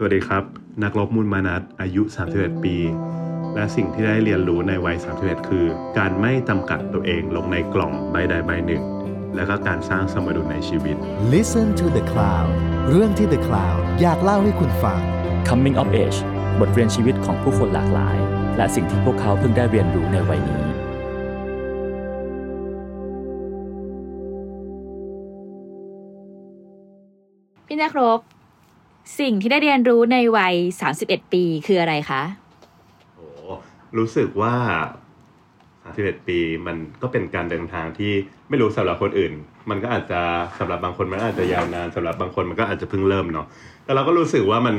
สวัสดีครับ นักรบมูลมานัดอายุ 31 ปี และสิ่งที่ได้เรียนรู้ในวัย 31 คือ การไม่จำกัดตัวเองลงในกล่องใบใดใบหนึ่ง และก็การสร้างสมดุลในชีวิต Listen to the Cloud เรื่องที่ The Cloud อยากเล่าให้คุณฟัง Coming of Age บทเรียนชีวิตของผู้คนหลากหลาย และสิ่งที่พวกเขาเพิ่งได้เรียนรู้ในวัยนี้ พี่นักรบ สิ่งที่ได้เรียนรู้ในวัย 31 ปีคืออะไรคะโอ้รู้สึกว่า 31 ปีมันก็เป็นการเดินทางที่ไม่รู้สำหรับคนอื่น มันก็อาจจะสำหรับบางคนมันอาจจะยาวนานสำหรับบางคนมันก็อาจจะเพิ่งเริ่มเนาะแต่เราก็รู้สึกว่ามัน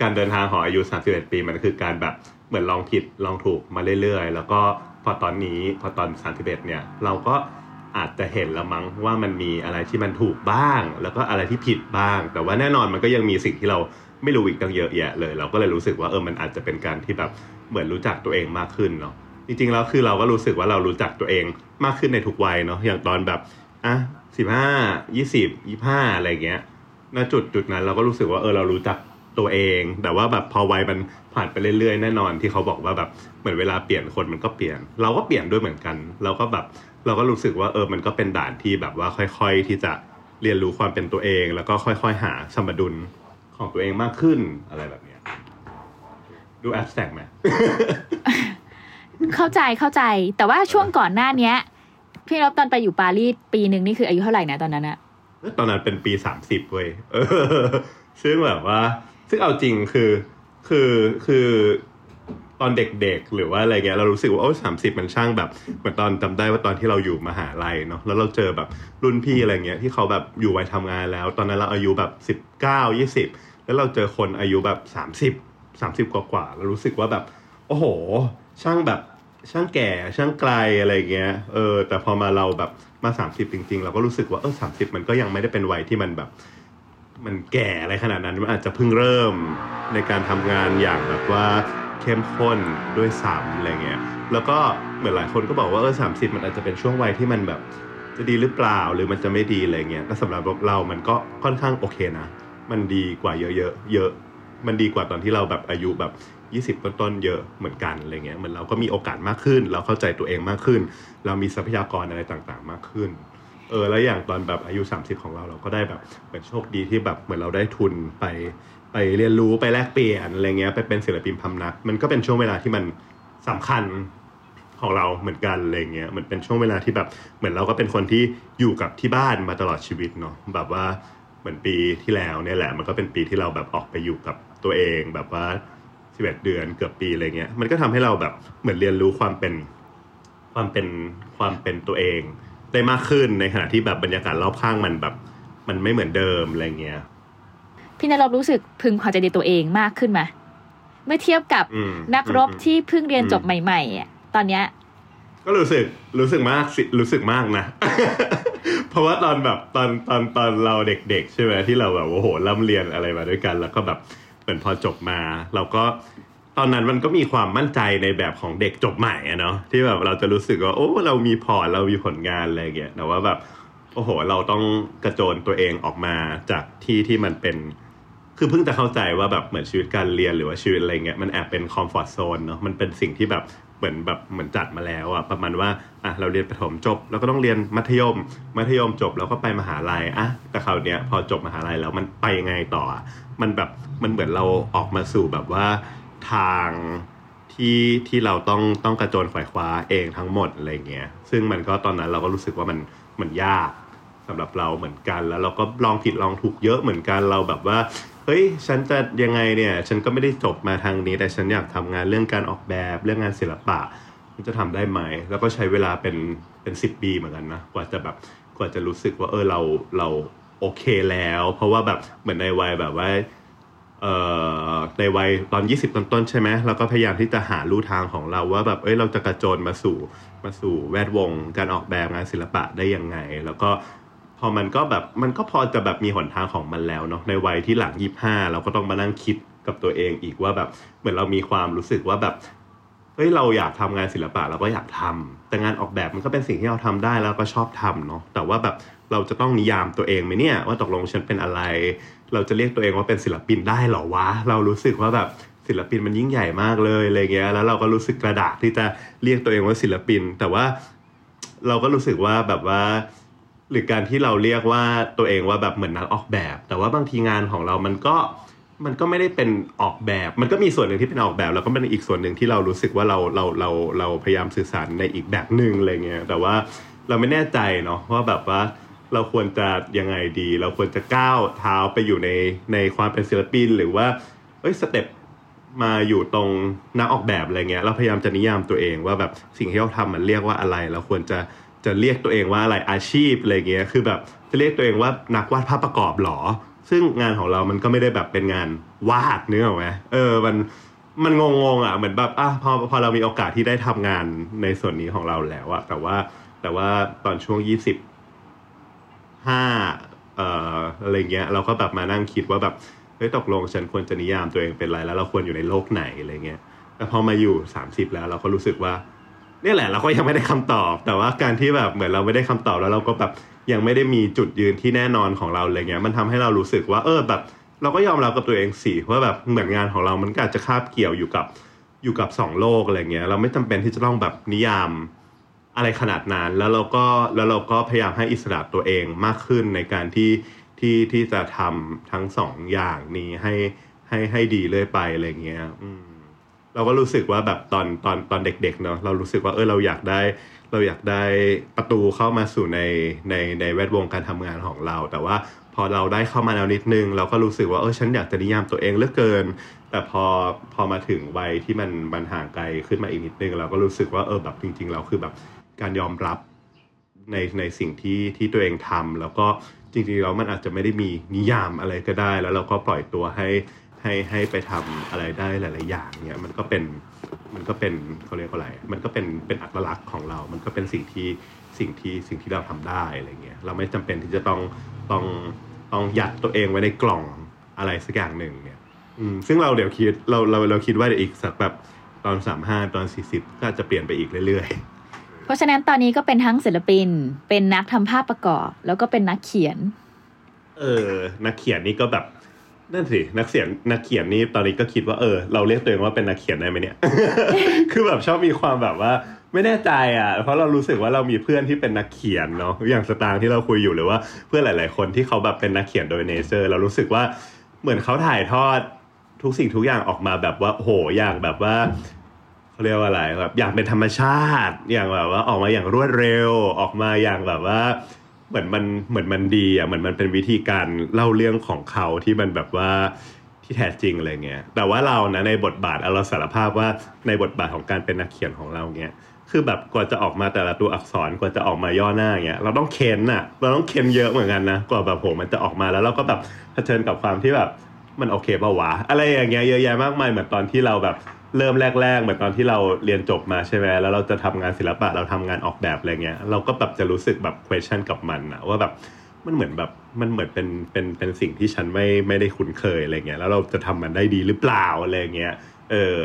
การเดินทางของอายุ 31 ปีมันคือการแบบเหมือนลองผิดลองถูกมาเรื่อยๆ แล้วก็พอตอนนี้พอตอน 31 เนี่ย เราก็ อาจจะเห็นละมั้งว่ามันมีอะไรที่มันถูกบ้าง แล้วก็อะไรที่ผิดบ้าง แต่ว่าแน่นอนมันก็ยังมีสิ่งที่เราไม่รู้อีกตั้งเยอะแยะเลย เราก็เลยรู้สึกว่าเออมันอาจจะเป็นการที่แบบเหมือนรู้จักตัวเองมากขึ้นเนาะจริงๆแล้วคือเราก็รู้สึกว่าเรารู้จักตัวเองมากขึ้นในทุกวัยเนาะอย่างตอนแบบอะสิบห้ายี่สิบยี่ห้าอะไรเงี้ยณจุดจุดนั้นเราก็รู้สึกว่าเออเรารู้จัก ตัวเอง แต่ว่าแบบพอวัยมันผ่านไปเรื่อยๆ แน่นอนที่เขาบอกว่าแบบเหมือนเวลาเปลี่ยนคนมันก็เปลี่ยน เราก็เปลี่ยนด้วยเหมือนกัน เราก็แบบเราก็รู้สึกว่าเออมันก็เป็นด่านที่แบบว่าค่อยๆ ที่จะเรียนรู้ความเป็นตัวเอง แล้วก็ค่อยๆ หาสมดุลของตัวเองมากขึ้นอะไรแบบเนี้ยดูแอบแตกไหมเข้าใจเข้าใจ แต่ว่าช่วงก่อนหน้าเนี้ย พี่นบตอนไปอยู่ปารีสปีหนึ่งนี่คืออายุเท่าไหร่นะตอนนั้นอะตอนนั้นเป็นปีสามสิบเว้ยเออซึ่งแบบว่า ซึ่งเอาจริงคือคือคือตอนเด็กๆ หรือว่าอะไรเงี้ยเรารู้สึกว่าโอ้สามสิบมันช่างแบบเหมือนตอนจำได้ว่าตอนที่เราอยู่มหาลัยเนาะแล้วเราเจอแบบรุ่นพี่อะไรเงี้ยที่เขาแบบอยู่วัยทำงานแล้ว ตอนนั้นเราอายุแบบสิบเก้ายี่สิบแล้วเราเจอคนอายุแบบสามสิบสามสิบกว่าๆเรารู้สึกว่าแบบ โอ้โห ช่างแบบช่างแก่ช่างไกลอะไรเงี้ยเออแต่พอมาเราแบบมาสามสิบจริง ๆ เราก็รู้สึกว่าเออสามสิบมันก็ยังไม่ได้เป็นวัยที่มันแบบ มันแก่อะไรขนาดนั้นมันอาจจะเพิ่งเริ่มในการทำงานอย่างแบบว่าเข้มข้นด้วยซ้ำอะไรเงี้ยแล้วก็เหมือนหลายคนก็บอกว่าเออสามสิบมันอาจจะเป็นช่วงวัยที่มันแบบจะดีหรือเปล่าหรือมันจะไม่ดีอะไรเงี้ยแต่สำหรับเรา มันก็ค่อนข้างโอเคนะ มันดีกว่าเยอะๆเยอะ มันดีกว่าตอนที่เราแบบอายุแบบ 20 ต้นๆเยอะเหมือนกันอะไรเงี้ยเหมือนเราก็มีโอกาสมากขึ้น เราเข้าใจตัวเองมากขึ้น เรามีทรัพยากรอะไรต่างๆ มากขึ้น เออแล้วอย่างตอนแบบอายุ 30 ของเราเราก็ได้แบบเหมือนโชคดีที่แบบเหมือนเราได้ทุนไปไปเรียนรู้ไปแลกเปลี่ยนอะไรเงี้ยไปเป็นศิลปินพำนัก มันก็เป็นช่วงเวลาที่มันสำคัญของเราเหมือนกันอะไรเงี้ยเหมันเป็นช่วงเวลาที่แบบเหมือนเราก็เป็นคนที่อยู่กับที่บ้านมาตลอดชีวิตเนาะแบบว่าเหมือนปีที่แล้วเนี่ยแหละ มันก็เป็นปีที่เราแบบออกไปอยู่กับตัวเอง แบบว่า11เดือนเกือบปีอะไรเงี้ยมันก็ทำให้เราแบบเหมือนเรียนรู้ความเป็นความเป็นความเป็นตัวเอง ได้มากขึ้นในขณะที่แบบบรรยากาศรอบข้างมันแบบ มันไม่เหมือนเดิมอะไรเงี้ยพี่นรบรู้สึกพึงพอใจในตัวเองมากขึ้นไหมเมื่อเทียบกับอืมนักรบอืมที่เพิ่งเรียนอืมจบใหม่ๆอะตอนเนี้ย ก็รู้สึกรู้สึกมากสิรู้สึกมากนะ เพราะว่าตอนแบบตอนตอนตอนเราเด็ก ๆ ใช่ไหมที่เราแบบโอ้โหร่ำเรียนอะไรมาด้วยกัน แล้วก็แบบเหมือนพอจบมา เราก็ ตอนนั้นมันก็มีความมั่นใจในแบบของเด็กจบใหม่อะเนาะที่แบบเราจะรู้สึกว่าโอ้เรามี port เรามีผลงานอะไรอย่างเงี้ยแต่ว่าแบบโอ้โห เราต้องกระโจนตัวเองออกมาจากที่ที่มันเป็น คือเพิ่งจะเข้าใจว่าแบบเหมือนชีวิตการเรียนหรือว่าชีวิตอะไรเงี้ยมันแอบเป็น comfort zone เนาะมันเป็นสิ่งที่แบบเหมือนแบบเหมือนจัดมาแล้วอะประมาณว่าอะเราเรียนประถมจบ แล้วก็ต้องเรียนมัธยม มัธยมจบแล้วก็ไปมหาลัยอะแต่คราวเนี้ยพอจบมหาลัยแล้วมันไปยังไงต่อ มันแบบมันเหมือนเราออกมาสู่แบบว่า ทางที่ที่เราต้องต้องกระโจนขวายคว้าเองทั้งหมดอะไรเงี้ยซึ่งมันก็ตอนนั้นเราก็รู้สึกว่ามันมันยากสำหรับเราเหมือนกันแล้วเราก็ลองผิดลองถูกเยอะเหมือนกันเราแบบว่าเฮ้ยฉันจะยังไงเนี่ยฉันก็ไม่ได้จบมาทางนี้ แต่ฉันอยากทำงานเรื่องการออกแบบเรื่องงานศิลปะมันจะทำได้ไหม แล้วก็ใช้เวลาเป็นเป็นสิบปีเหมือนกันนะกว่าจะแบบกว่าจะรู้สึกว่าเออเราเราโอเคแล้ว เพราะว่าแบบเหมือนในวัยแบบว่า ในวัยตอน 20 ต้นๆใช่ไหมเราก็พยายามที่จะหาลู่ทางของเราว่าแบบเอ้ยเราจะกระโจนมาสู่มาสู่แวดวง การออกแบบงานศิลปะได้ยังไง แล้วก็พอมันก็แบบมันก็พอจะแบบมีหนทางของมันแล้วเนาะในวัยที่หลัง 25 เราก็ต้องมานั่งคิดกับตัวเองอีกว่าแบบเหมือนเรามีความรู้สึกว่าแบบเฮ้ยเราอยากทำงานศิลปะเราก็อยากทำแต่งานออกแบบมันก็เป็นสิ่งที่เราทำได้แล้วก็ชอบทำเนาะแต่ว่าแบบเราจะต้องนิยามตัวเองไหมเนี่ยว่าตกลงฉันเป็นอะไร เราจะเรียกตัวเองว่าเป็นศิลปินได้เหรอวะ เรารู้สึกว่าแบบศิลปินมันยิ่งใหญ่มากเลยอะไรเงี้ย แล้วเราก็รู้สึกกระดากที่จะเรียกตัวเองว่าศิลปิน แต่ว่าเราก็รู้สึกว่าแบบว่า หรือการที่เราเรียกว่าตัวเองว่าแบบเหมือนนักออกแบบ แต่ว่าบางทีงานของเรามันก็มันก็ไม่ได้เป็นออกแบบ มันก็มีส่วนหนึ่งที่เป็นออกแบบ แล้วก็เป็นอีกส่วนหนึ่งที่เรารู้สึกว่าเราเราเราเราพยายามสื่อสารในอีกแบบหนึ่งอะไรเงี้ย แต่ว่าเราไม่แน่ใจเนาะว่าแบบว่า เราควรจะยังไงดี เราควรจะก้าวเท้าไปอยู่ในในความเป็นศิลปิน หรือว่าเอ้ยสเต็ปมาอยู่ตรงนักออกแบบอะไรเงี้ยเราพยายามจะนิยามตัวเองว่าแบบสิ่งที่เราทำมันเรียกว่าอะไร เราควรจะจะเรียกตัวเองว่าอะไรอาชีพอะไรเงี้ยคือแบบจะเรียกตัวเองว่านักวาดภาพประกอบหรอ ซึ่งงานของเรามันก็ไม่ได้แบบเป็นงานวาดเนื้อไหมเออมันมันงงๆอะเหมือนแบบอะพอพอเรามีโอกาสที่ได้ทำงานในส่วนนี้ของเราแล้วอะแต่ว่าแต่ว่าตอนช่วงยี่สิบ ห้าเอ่ออะไรเงี้ยเราก็แบบมานั่งคิดว่าแบบเฮ้ยตกลงฉันควรจะนิยามตัวเองเป็นอะไรแล้วเราควรอยู่ในโลกไหนอะไรเงี้ยแต่พอมาอยู่สามสิบแล้วเราก็รู้สึกว่าเนี่ยแหละเราก็ยังไม่ได้คำตอบ แต่ว่าการที่แบบเหมือนเราไม่ได้คำตอบแล้วเราก็แบบยังไม่ได้มีจุดยืนที่แน่นอนของเราอะไรเงี้ยมันทำให้เรารู้สึกว่า เออแบบ เราก็ยอมรับกับตัวเองสิว่าแบบเหมือนงานของเรามันก็อาจจะคาบเกี่ยวอยู่กับอยู่กับสองโลกอะไรเงี้ยเราไม่จำเป็นที่จะต้องแบบนิยาม อะไรขนาดนั้นแล้วเราก็แล้วเราก็พยายามให้อิสระตัวเองมากขึ้นในการที่ที่ที่จะทำทั้งสองอย่างนี้ให้ให้ให้ดีเรื่อยไปอะไรเงี้ยอืมเราก็รู้สึกว่าแบบตอนตอนตอนเด็กๆเนาะเรารู้สึกว่าเออเราอยากได้ เราอยากได้ประตูเข้ามาสู่ในในในแวดวงการทำงานของเรา แต่ว่าพอเราได้เข้ามาแล้วนิดนึง เราก็รู้สึกว่าเออฉันอยากจะนิยามตัวเองเหลือเกิน แต่พอพอมาถึงวัยที่มันมันห่างไกลขึ้นมาอีกนิดนึง เราก็รู้สึกว่าเออแบบจริง ๆ เราคือแบบ การยอมรับในในสิ่งที่ที่ตัวเองทำแล้วก็จริงๆแล้วมันอาจจะไม่ได้มีนิยามอะไรก็ได้ แล้วเราก็ปล่อยตัวให้ให้ให้ไปทำอะไรได้หลาย ๆ อย่างเนี่ยมันก็เป็นมันก็เป็นเขาเรียกว่าอะไร มันก็เป็นเป็นอัตลักษณ์ของเรา มันก็เป็นสิ่งที่สิ่งที่สิ่งที่เราทำได้อะไรเงี้ยเราไม่จำเป็นที่จะต้องต้องต้องยัดตัวเองไว้ในกล่องอะไรสักอย่างหนึ่งเนี่ยอืมซึ่งเราเดี๋ยวคิดเราเราเราคิดว่าเดี๋ยวอีกสักแบบตอนสามห้าตอนสี่สิบก็จจะเปลี่ยนไปอีกเรื่อย ๆ เพราะฉะนั้นตอนนี้ก็เป็นทั้งศิลปิน เป็นนักทำภาพประกอบ แล้วก็เป็นนักเขียน เออ นักเขียนนี่ก็แบบนั่นสินักเขียนนักเขียนนี่ตอนนี้ก็คิดว่าเออเราเรียกตัวเองว่าเป็นนักเขียนได้ไหมเนี่ย คือแบบชอบมีความแบบว่าไม่แน่ใจอะ เพราะเรารู้สึกว่าเรามีเพื่อนที่เป็นนักเขียนเนาะอย่างสตางค์ที่เราคุยอยู่หรือว่าเพื่อนหลาย ๆ คนที่เขาแบบเป็นนักเขียนโดยเนเจอร์ เรารู้สึกว่าเหมือนเขาถ่ายทอดทุกสิ่งทุกอย่างออกมาแบบว่าโหอย่างแบบว่า เขาเรียกว่าอะไรแบบอย่างเป็นธรรมชาติอย่างแบบว่าออกมาอย่างรวดเร็วออกมาอย่างแบบว่าเหมือนมันเหมือนมันดีอะเหมือนมันเป็นวิธีการเล่าเรื่องของเขาที่มันแบบว่าที่แท้จริงอะไรเงี้ยแต่ว่าเรานะในบทบาทเราสารภาพว่าในบทบาทของการเป็นนักเขียนของเราเงี้ยคือแบบกว่าจะออกมาแต่ละตัวอักษรกว่าจะออกมาย่อหน้าเงี้ยเราต้องเค้นอะเราต้องเค้นเยอะเหมือนกันนะกว่าแบบโหมันจะออกมาแล้วเราก็แบบเผชิญกับความที่แบบมันโอเคป่าวะอะไรอย่างเงี้ยเยอะแยะมากมายเหมือนตอนที่เราแบบ เริ่มแรกๆเหมือนตอนที่เราเรียนจบมาใช่ไหมแล้วเราจะทำงานศิลปะเราทำงานออกแบบอะไรเงี้ยเราก็แบบจะรู้สึกแบบ question กับมันอะว่าแบบมันเหมือนแบบมันเหมือนเป็นเป็นเป็นสิ่งที่ฉันไม่ไม่ได้คุ้นเคยอะไรเงี้ยแล้วเราจะทำมันได้ดีหรือเปล่าอะไรเงี้ยเออ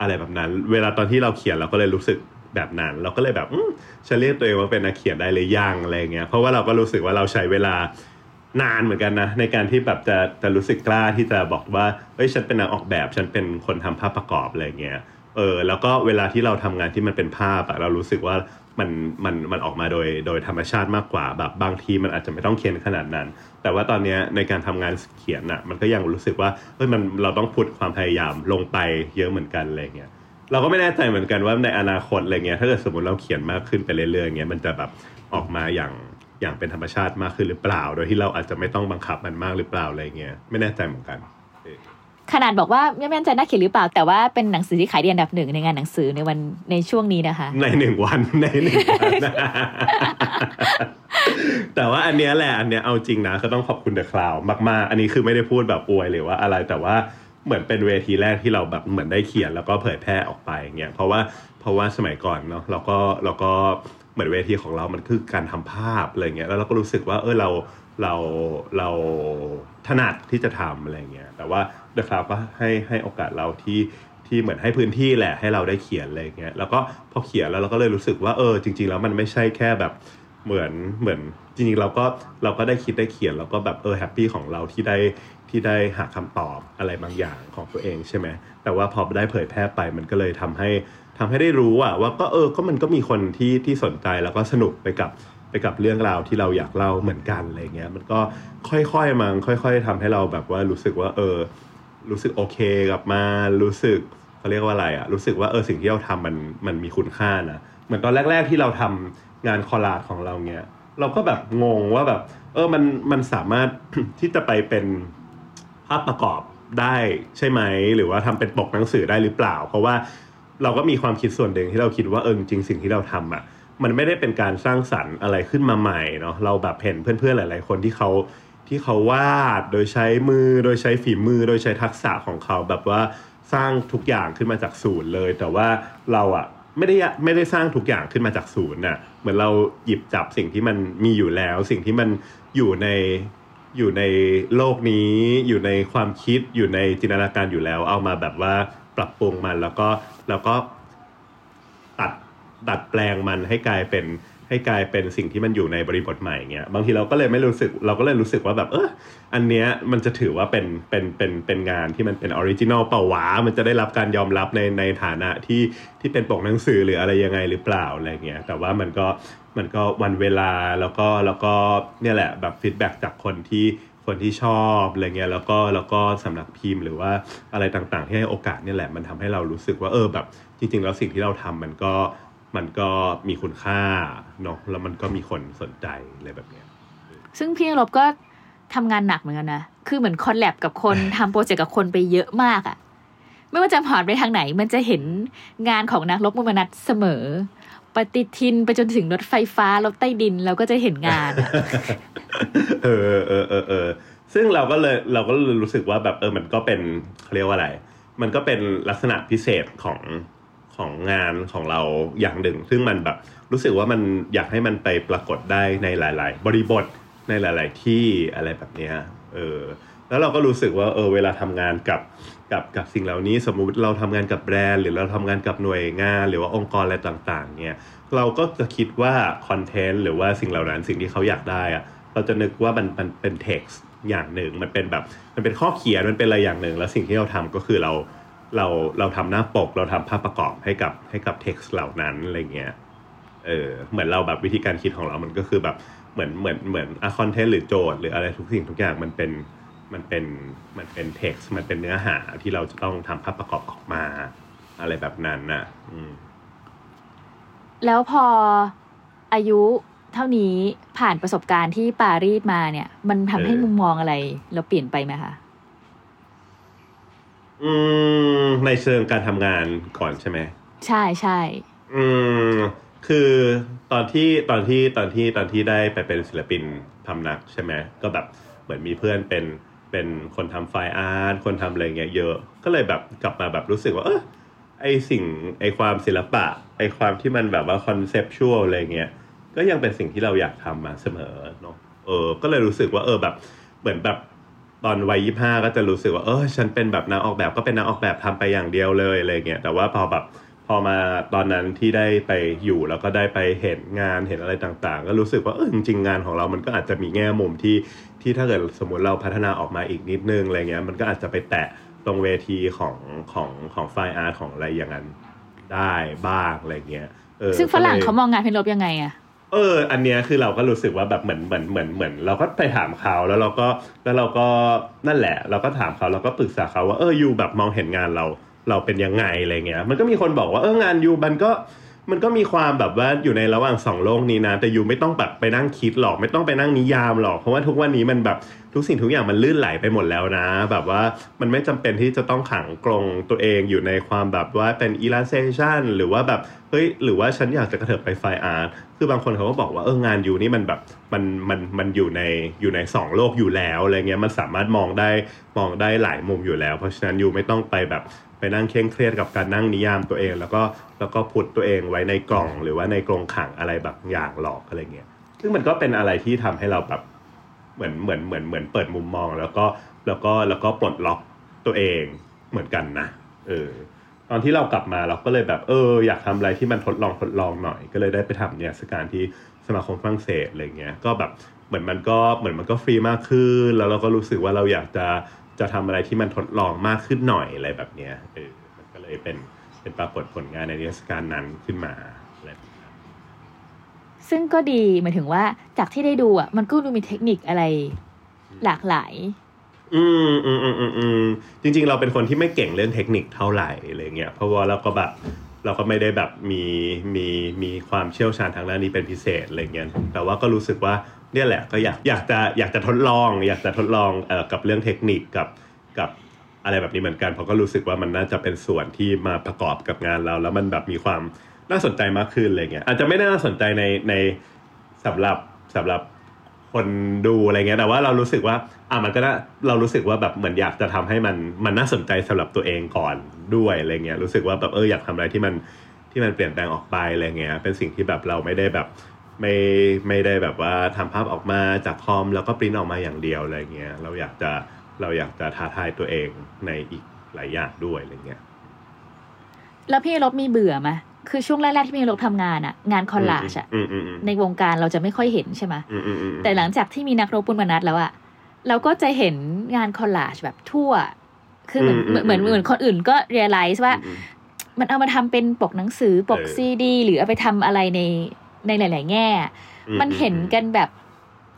อะไรแบบนั้น เวลาตอนที่เราเขียนเราก็เลยรู้สึกแบบนั้น เราก็เลยแบบอืมฉันเรียกตัวเองว่าเป็นนักเขียนได้เลยยังอะไรเงี้ยเพราะว่าเราก็รู้สึกว่าเราใช้เวลา นานเหมือนกันนะ ในการที่แบบจะจะรู้สึกกล้าที่จะบอกว่าเฮ้ยฉันเป็นนักออกแบบฉันเป็นคนทำภาพประกอบอะไรเงี้ยเออแล้วก็เวลาที่เราทำงานที่มันเป็นภาพอะเรารู้สึกว่ามันมันมันออกมาโดยโดยธรรมชาติมากกว่าแบบบางทีมันอาจจะไม่ต้องเขียนขนาดนั้น แต่ว่าตอนนี้ในการทำงานเขียนอะมันก็ยังรู้สึกว่าเฮ้ยมันเราต้องพุดความพยายามลงไปเยอะเหมือนกันอะไรเงี้ยเราก็ไม่แน่ใจเหมือนกันว่าในอนาคตอะไรเงี้ยถ้าเกิดสมมติเราเขียนมากขึ้นไปเรื่อยๆเงี้ยมันจะแบบออกมาอย่าง อย่างเป็นธรรมชาติมากขึ้นหรือเปล่า โดยที่เราอาจจะไม่ต้องบังคับมันมากหรือเปล่าอะไรเงี้ยไม่แน่ใจเหมือนกันเออขนาดบอกว่าไม่แน่ใจนักเขียนหรือเปล่า แต่ว่าเป็นหนังสือที่ขายดีอันดับหนึ่งในงานหนังสือในวันในช่วงนี้นะคะ ในหนึ่งวันในหนึ่งวันแต่ว่าอันเนี้ยแหละอันเนี้ยเอาจริงนะก็ต้องขอบคุณเดอะคลาวมากๆ อันนี้คือไม่ได้พูดแบบอวยหรือว่าอะไรแต่ว่าเหมือนเป็นเวทีแรกที่เราแบบเหมือนได้เขียนแล้วก็เผยแพร่ออกไปเงี้ยเพราะว่าเพราะว่าสมัยก่อนเนาะเราก็เราก็เห มือนเวทีของเรามันคือการทำภาพอะไรเงี้ยแล้วเราก็รู้สึกว่าเออเราเราเราถนัดที่จะทำอะไรเงี้ยแต่ว่าเดอะคลาวก็ให้ให้โอกาสเราที่ที่เหมือนให้พื้นที่แหละให้เราได้เขียนอะไรเงี้ยแล้วก็พอเขียนแล้วเราก็เลยรู้สึกว่าเออจริง ๆ แล้วมันไม่ใช่แค่แบบเหมือนเหมือนจริงๆเราก็เราก็ได้คิดได้เขียนเราก็แบบเออแฮปปี้ของเราที่ได้ที่ได้หาคำตอบอะไรบางอย่างของตัวเองใช่ไหมแต่ว่าพอได้เผยแพร่ไปมันก็เลยทำให้ ทำให้ได้รู้อะว่าก็เออก็มันก็มีคนที่ที่สนใจแล้วก็สนุกไปกับไปกับเรื่องราวที่เราอยากเล่าเหมือนกันอะไรเงี้ยมันก็ค่อยๆมันค่อย ๆทำให้เราแบบว่ารู้สึกว่า เออ รู้สึกโอเคกับมารู้สึกเขาเรียกว่าอะไรอะรู้สึกว่าเออสิ่งที่เราทำมันมันมีคุณค่านะเหมือนตอนแรก ๆที่เราทำงานคอลาจของเราเนี้ยเราก็แบบงงว่าแบบ เออมันมันสามารถที่จะไปเป็นภาพประกอบได้ใช่ไหมหรือว่าทำเป็นปกหนังสือได้หรือเปล่า เพราะว่า เราก็มีความคิดส่วนหนึ่งที่เราคิดว่าเออจริงสิ่งที่เราทำอะมันไม่ได้เป็นการสร้างสรรค์อะไรขึ้นมาใหม่เนาะเราแบบเห็นเพื่อนๆหลาย ๆ คนที่เขาที่เขาวาดโดยใช้มือโดยใช้ฝีมือ โดยใช้ทักษะของเขาแบบว่าสร้างทุกอย่างขึ้นมาจากศูนย์เลย แต่ว่าเราอะไม่ได้ไม่ได้สร้างทุกอย่างขึ้นมาจากศูนย์น่ะเหมือนเราหยิบจับสิ่งที่มันมีอยู่แล้ว สิ่งที่มันอยู่ในอยู่ในโลกนี้อยู่ในความคิดอยู่ในจินตนาการอยู่แล้ว เอามาแบบว่าปรับปรุงมันแล้วก็ แล้วก็ตัดดัดแปลงมันให้กลายเป็นให้กลายเป็นสิ่งที่มันอยู่ในบริบทใหม่เงี้ยบางทีเราก็เลยไม่รู้สึกเราก็เลยรู้สึกว่าแบบเอออันเนี้ยมันจะถือว่าเป็นเป็นเป็นเป็นงานที่มันเป็น original เปล่าวะมันจะได้รับการยอมรับในในฐานะที่ที่เป็นปกหนังสือหรืออะไรยังไงหรือเปล่าอะไรเงี้ยแต่ว่ามันก็มันก็วันเวลาแล้วก็แล้วก็เนี่ยแหละแบบ feedback จากคนที่ คนที่ชอบอะไรเงี้ยแล้วก็แล้วก็สำนักพิมพ์หรือว่าอะไรต่างๆ ที่ให้โอกาสเนี่ยแหละมันทำให้เรารู้สึกว่าเออแบบจริง ๆ แล้วสิ่งที่เราทำมันก็มันก็มีคุณค่าเนาะแล้วมันก็มีคนสนใจอะไรแบบเนี้ยซึ่งพี่รบก็ทำงานหนักเหมือนกันนะ คือเหมือน collab กับคนทำ project กับคนไปเยอะมากอะไม่ว่าจะผ่านไปทางไหน มันจะเห็นงานของนักรบมูลมานัสเสมอ ปฏิทินไปจนถึงรถไฟฟ้ารถใต้ดินเราก็จะเห็นงาน เออเออเออเออซึ่งเราก็เลยเราก็เลยรู้สึกว่าแบบเออมันก็เป็นเรียกว่าอะไร มันก็เป็นลักษณะพิเศษของของงานของเราอย่างหนึ่ง ซึ่งมันแบบรู้สึกว่ามันอยากให้มันไปปรากฏได้ในหลาย ๆ บริบทในหลาย ๆ ที่อะไรแบบเนี้ยเออแล้วเราก็รู้สึกว่าเออเวลาทำงานกับ กับกับสิ่งเหล่านี้สมมุติเราทำงานกับแบรนด์ หรือเราทำงานกับหน่วยงาน หรือว่าองค์กรอะไรต่างๆเนี่ยเราก็จะคิดว่าคอนเทนต์หรือว่าสิ่งเหล่านั้นสิ่งที่เขาอยากได้อะเราจะนึกว่ามันมันเป็นเท็กซ์อย่างหนึ่ง มันเป็นแบบมันเป็นข้อเขียนมันเป็นอะไรอย่างหนึ่ง แล้วสิ่งที่เราทำก็คือเราเราเราทำหน้าปกเราทำภาพประกอบให้กับให้กับเท็กซ์เหล่านั้นอะไรเงี้ยเออเหมือนเราแบบวิธีการคิดของเรามันก็คือแบบเหมือนเหมือนเหมือนอะคอนเทนต์หรือโจทย์หรืออะไรทุกสิ่งทุกอย่างมันเป็น มันเป็นมันเป็นเท็กซ์มันเป็นเนื้อหาที่เราจะต้องทำภาพประกอบออกมา อะไรแบบนั้นน่ะ อืม แล้วพออายุเท่านี้ผ่านประสบการณ์ที่ปารีสมาเนี่ย มันทำให้เออมุมมองอะไร เราเปลี่ยนไปไหมคะอืมในเชิงการทำงานก่อนใช่ไหมใช่ใช่อืมคือตอนที่ตอนที่ตอนที่ตอนที่ได้ไปเป็นศิลปินพำนักใช่ไหมก็แบบเหมือนมีเพื่อนเป็น เป็นคนทำไฟล์อาร์ตคนทำอะไรเงี้ยเยอะก็เลยแบบกลับมาแบบรู้สึกว่าเออไอสิ่งไอความศิลปะไอความที่มันแบบว่าคอนเซปชวลอะไรเงี้ยก็ยังเป็นสิ่งที่เราอยากทำมาเสมอเนาะเออ ก็เลยรู้สึกว่าเออแบบเหมือนแบบตอนวัยยี่ห้าก็จะรู้สึกว่าเออฉันเป็นแบบนักออกแบบก็เป็นนักออกแบบทำไปอย่างเดียวเลยอะไรเงี้ยแต่ว่าพอแบบ พอมาตอนนั้นที่ได้ไปอยู่แล้วก็ได้ไปเห็นงานเห็นอะไรต่างๆ ก็รู้สึกว่าเออจริงๆงานของเรามันก็อาจจะมีแง่มุมที่ที่ถ้าเกิดสมมติเราพัฒนาออกมาอีกนิดนึงอะไรเงี้ยมันก็อาจจะไปแตะตรงเวทีของของของไฟอาร์ตของอะไรอย่างนั้นได้บ้างอะไรเงี้ยเออซึ่งฝรั่งก็ลยเขามองงานเพนลบยังไงอะเออ อันเนี้ยคือเราก็รู้สึกว่าแบบเหมือนเหมือนเหมือนเหมือน เราก็ไปถามเขาแล้วเราก็แล้วเราก็นั่นแหละ เราก็ถามเขาเราก็ปรึกษาเขาว่าเออยูแบบมองเห็นงานเรา เราเป็นยังไงอะไรเงี้ย มันก็มีคนบอกว่าเอองานยูมันก็มันก็มีความแบบว่าอยู่ในระหว่างสองโลกนี้นะ แต่ยูไม่ต้องแบบไปนั่งคิดหรอก ไม่ต้องไปนั่งนิยามหรอก เพราะว่าทุกวันนี้มันแบบทุกสิ่งทุกอย่างมันลื่นไหลไปหมดแล้วนะ แบบว่ามันไม่จำเป็นที่จะต้องขังกรงตัวเองอยู่ในความแบบว่าเป็น illustration หรือว่าแบบเฮ้ยหรือว่าฉันอยากจะกระเถิบไปไฟอาร์ตคือบางคนเขาก็บอกว่าเอองานยูนี่มันแบบมันมันมันอยู่ในอยู่ในสองโลกอยู่แล้วอะไรเงี้ยมันสามารถมองได้มองได้หลายมุมอยู่แล้ว เพราะฉะนั้นยูไม่ต้องไปแบบ ไปนั่งเคร่งเครียดกับการนั่งนิยามตัวเอง แล้วก็แล้วก็พุดตัวเองไว้ในกล่อง หรือว่าในกรงขังอะไรแบบอย่างหลอกอะไรเงี้ยซึ่งมันก็เป็นอะไรที่ทำให้เราแบบเหมือนเหมือนเหมือนเหมือนเปิดมุมมอง แล้วก็แล้วก็แล้วก็ปลดล็อกตัวเองเหมือนกันนะเออตอนที่เรากลับมาเราก็เลยแบบเอออยากทำอะไรที่มันทดลองทดลองหน่อย ก็เลยได้ไปทำเนี่ยสการที่สมาคมฝรั่งเศสอะไรเงี้ยก็แบบเหมือนมันก็เหมือนมันก็ฟรีมากขึ้น แล้วเราก็รู้สึกว่าเราอยากจะ จะทำอะไรที่มันทดลองมากขึ้นหน่อยอะไรแบบเนี้ยเออมันก็เลยเป็นเป็นปรากฏผลงานในนิทรรศการนั้นขึ้นมาอะไรแบบนั้นซึ่งก็ดีหมายถึงว่าจากที่ได้ดูอะมันก็ดูมีเทคนิคอะไรหลากหลาย อืมอืมอืมอืมอืมจริง ๆ เราเป็นคนที่ไม่เก่งเรื่องเทคนิคเท่าไหร่อะไรเงี้ยเพราะว่าเราก็แบบเราก็ไม่ได้แบบมีมีมีความเชี่ยวชาญทางด้านนี้เป็นพิเศษอะไรเงี้ยแต่ว่าก็รู้สึกว่า เนี่ยแหละก็อยากอยากจะอยากจะทดลอง อยากจะทดลองเอ่อกับเรื่องเทคนิคกับกับอะไรแบบนี้เหมือนกันเพราะก็รู้สึกว่ามันน่าจะเป็นส่วนที่มาประกอบกับงานเรา แล้วมันแบบมีความน่าสนใจมากขึ้นอะไรเงี้ยอาจจะไม่น่าสนใจในในสำหรับสำหรับคนดูอะไรเงี้ยแต่ว่าเรารู้สึกว่าอะมันก็น่าเรารู้สึกว่าแบบเหมือนอยากจะทำให้มันมันน่าสนใจสำหรับตัวเองก่อนด้วยอะไรเงี้ยรู้สึกว่าแบบเอออยากทำอะไรที่มันที่มันเปลี่ยนแปลงออกไปอะไรเงี้ยเป็นสิ่งที่แบบเราไม่ได้แบบ ไม่ไม่ได้แบบว่าทำภาพออกมาจากคอมแล้วก็ปริ้นออกมาอย่างเดียวอะไรเงี้ยเราอยากจะเราอยากจะท้าทายตัวเองในอีกหลายอย่างด้วยอะไรเงี้ยแล้วพี่รบมีเบื่อไหมคือช่วงแรกๆที่พี่รบทำงานอะงาน collage อะอืมอืมอืมในวงการเราจะไม่ค่อยเห็นใช่ไหมอืมอืมอืมแต่หลังจากที่มีนักรบ มูลมานัสแล้วอะเราก็จะเห็นงาน collage แบบทั่ว คือเหมือนเหมือนเหมือนเหมือนคนอื่นก็ realize ว่าอืมมันเอามาทำเป็นปกหนังสือปกเออซีดี หรือเอาไปทำอะไรใน ในหลาย ๆ แง่อืมมันเห็นกันแบบ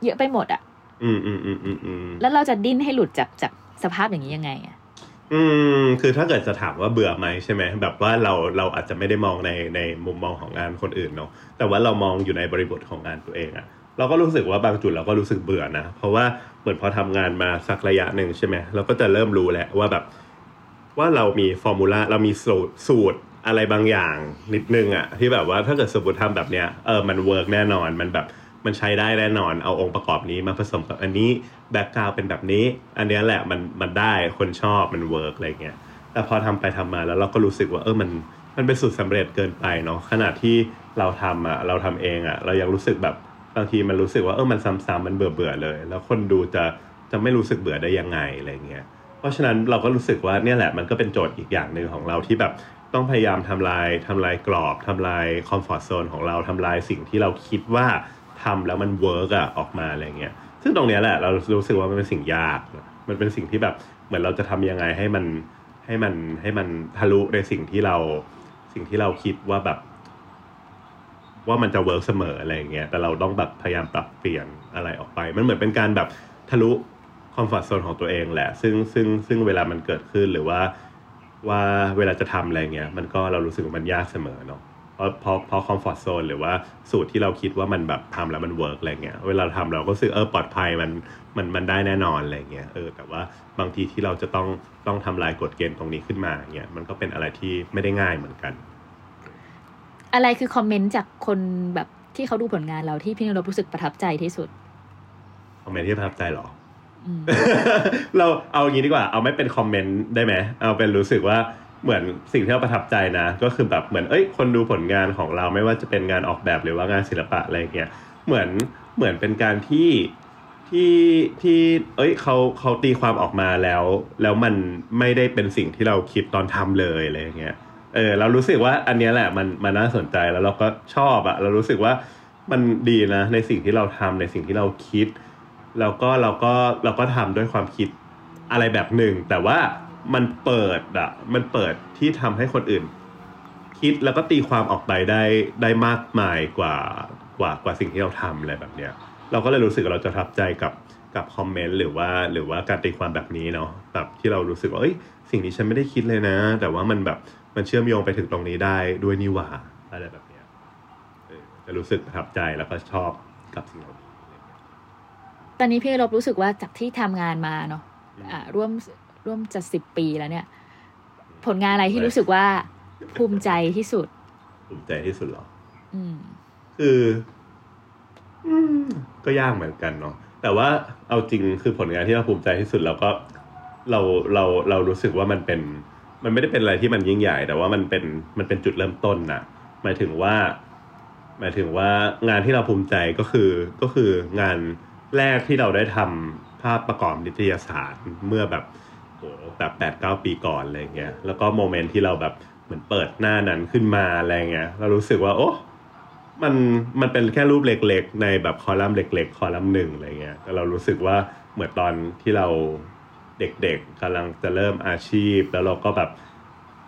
เยอะไปหมดอะอืมอืมอืมอืมอืมแล้วเราจะดิ้นให้หลุดจากจากสภาพอย่างนี้ยังไงอะอืมคือถ้าเกิดจะถามว่าเบื่อไหมใช่ไหมแบบว่าเราเราอาจจะไม่ได้มองในในมุมมองของงานคนอื่นเนาะแต่ว่าเรามองอยู่ในบริบทของงานตัวเองอะเราก็รู้สึกว่าบางจุดเราก็รู้สึกเบื่อนะเพราะว่าเหมือนพอทำงานมาสักระยะหนึ่งใช่ไหมเราก็จะเริ่มรู้แล้วว่าแบบ ว่าเรามี formula เรามีสูตรสูตร อะไรบางอย่างนิดนึงอะที่แบบว่าถ้าเกิดสมมติทำแบบเนี้ยเออมัน work แน่นอนมันแบบมันใช้ได้แน่นอนเอาองค์ประกอบนี้มาผสมกับอันนี้ background เป็นแบบนี้ อันเนี้ยแหละมันมันได้คนชอบมัน work อะไรเงี้ยแต่พอทำไปทำมาแล้วเราก็รู้สึกว่าเออมันมันเป็นสูตรสำเร็จเกินไปเนาะขณะที่เราทำอะเราทำเองอะ เรายังรู้สึกแบบบางทีมันรู้สึกว่าเออมันซ้ำๆมันเบื่อเบื่อเลย แล้วคนดูจะจะไม่รู้สึกเบื่อได้ยังไงอะไรเงี้ยเพราะฉะนั้นเราก็รู้สึกว่าเนี่ยแหละมันก็เป็นโจทย์อีกอย่างหนึ่งของเราที่แบบ ต้องพยายามทำลายทำลายกรอบทำลาย comfort zone ของเราทำลายสิ่งที่เราคิดว่าทำแล้วมัน work อะออกมาอะไรเงี้ยซึ่งตรงเนี้ยแหละเรารู้สึกว่ามันเป็นสิ่งยาก มันเป็นสิ่งที่แบบเหมือนเราจะทำยังไงให้มันให้มันให้มันทะลุในสิ่งที่เราสิ่งที่เราคิดว่าแบบ ว่ามันจะ work เสมออะไรเงี้ยแต่เราต้องแบบพยายามปรับเปลี่ยนอะไรออกไป มันเหมือนเป็นการแบบทะลุ comfort zone ของตัวเองแหละ ซึ่งซึ่งซึ่งเวลามันเกิดขึ้นหรือว่า ว่าเวลาจะทำอะไรเงี้ยมันก็เรารู้สึกว่ามันยากเสมอเนาะเพราะเพราะเพราะ comfort zone หรือว่าสูตรที่เราคิดว่ามันแบบทำแล้วมัน work อะไรเงี้ยเวลาทำเราก็รู้สึกเออปลอดภัยมันมันมันได้แน่นอนอะไรเงี้ยเออแต่ว่าบางทีที่เราจะต้องต้องทำลายกฎเกณฑ์ตรงนี้ขึ้นมาเงี้ยมันก็เป็นอะไรที่ไม่ได้ง่ายเหมือนกัน อะไรคือ comment จากคนแบบที่เขาดูผลงานเราที่พี่นักรบรู้สึกประทับใจที่สุด comment ที่ประทับใจเหรออืม เราเอาอย่างนี้ดีกว่า เอาไม่เป็น comment ได้ไหมเอาเป็นรู้สึกว่าเหมือนสิ่งที่เราประทับใจนะ ก็คือแบบเหมือนเอ้ยคนดูผลงานของเราไม่ว่าจะเป็นงานออกแบบหรือว่างานศิลปะอะไรเงี้ยเหมือนเหมือนเป็นการที่ที่ที่เอ้ยเขาเขาตีความออกมาแล้ว แล้วมันไม่ได้เป็นสิ่งที่เราคิดตอนทำเลยอะไรเงี้ยเออเรารู้สึกว่าอันนี้แหละมันมันน่าสนใจแล้วเราก็ชอบอะเรารู้สึกว่ามันดีนะในสิ่งที่เราทำในสิ่งที่เราคิด แล้วก็เราก็เราก็ทำด้วยความคิดอะไรแบบหนึ่ง แต่ว่ามันเปิดอะมันเปิดที่ทำให้คนอื่น คิดแล้วก็ตีความออกไปได้ได้มากมายกว่ากว่ากว่าสิ่งที่เราทำอะไรแบบเนี้ย เราก็เลยรู้สึกว่าเราจะทับใจกับกับคอมเมนต์หรือว่าหรือว่าการตีความแบบนี้เนาะแบบที่เรารู้สึกว่าเอ้ยสิ่งนี้ฉันไม่ได้คิดเลยนะ แต่ว่ามันแบบมันเชื่อมโยงไปถึงตรงนี้ได้ด้วยนี่หว่าอะไรแบบเนี้ยจะรู้สึกประทับใจแล้วก็ชอบกับสิ่งเหล่านี้ ตอนนี้พี่นรบรู้สึกว่าจากที่ทำงานมาเนาะอ่าร่วมร่วมจะสิบปีแล้วเนี่ย ผลงานอะไรที่รู้สึกว่าภูมิใจที่สุด ภูมิใจที่สุดเหรอ อืม คืออืมก็ยากเหมือนกันเนาะแต่ว่าเอาจริงคือผลงานที่เราภูมิใจที่สุดเราก็เราเราเรารู้สึกว่ามันเป็น มันไม่ได้เป็นอะไรที่มันยิ่งใหญ่ แต่ว่ามันเป็นมันเป็นจุดเริ่มต้นนะหมายถึงว่า หมายถึงว่างานที่เราภูมิใจก็คือก็คืองาน แรกที่เราได้ทำภาพประกอบนิตยสารเมื่อแบบโหแบบแปดเก้าปีก่อนอะไรเงี้ยแล้วก็โมเมนต์ที่เราแบบเหมือนเปิดหน้านั้นขึ้นมาอะไรเงี้ยเรารู้สึกว่าโอ้มันมันเป็นแค่รูปเล็กๆ ในแบบคอลัมน์เล็ก ๆ คอลัมน์หนึ่งอะไรเงี้ยแต่เรารู้สึกว่าเหมือนตอนที่เราเด็กๆกำลังจะเริ่มอาชีพ แล้วเราก็แบบ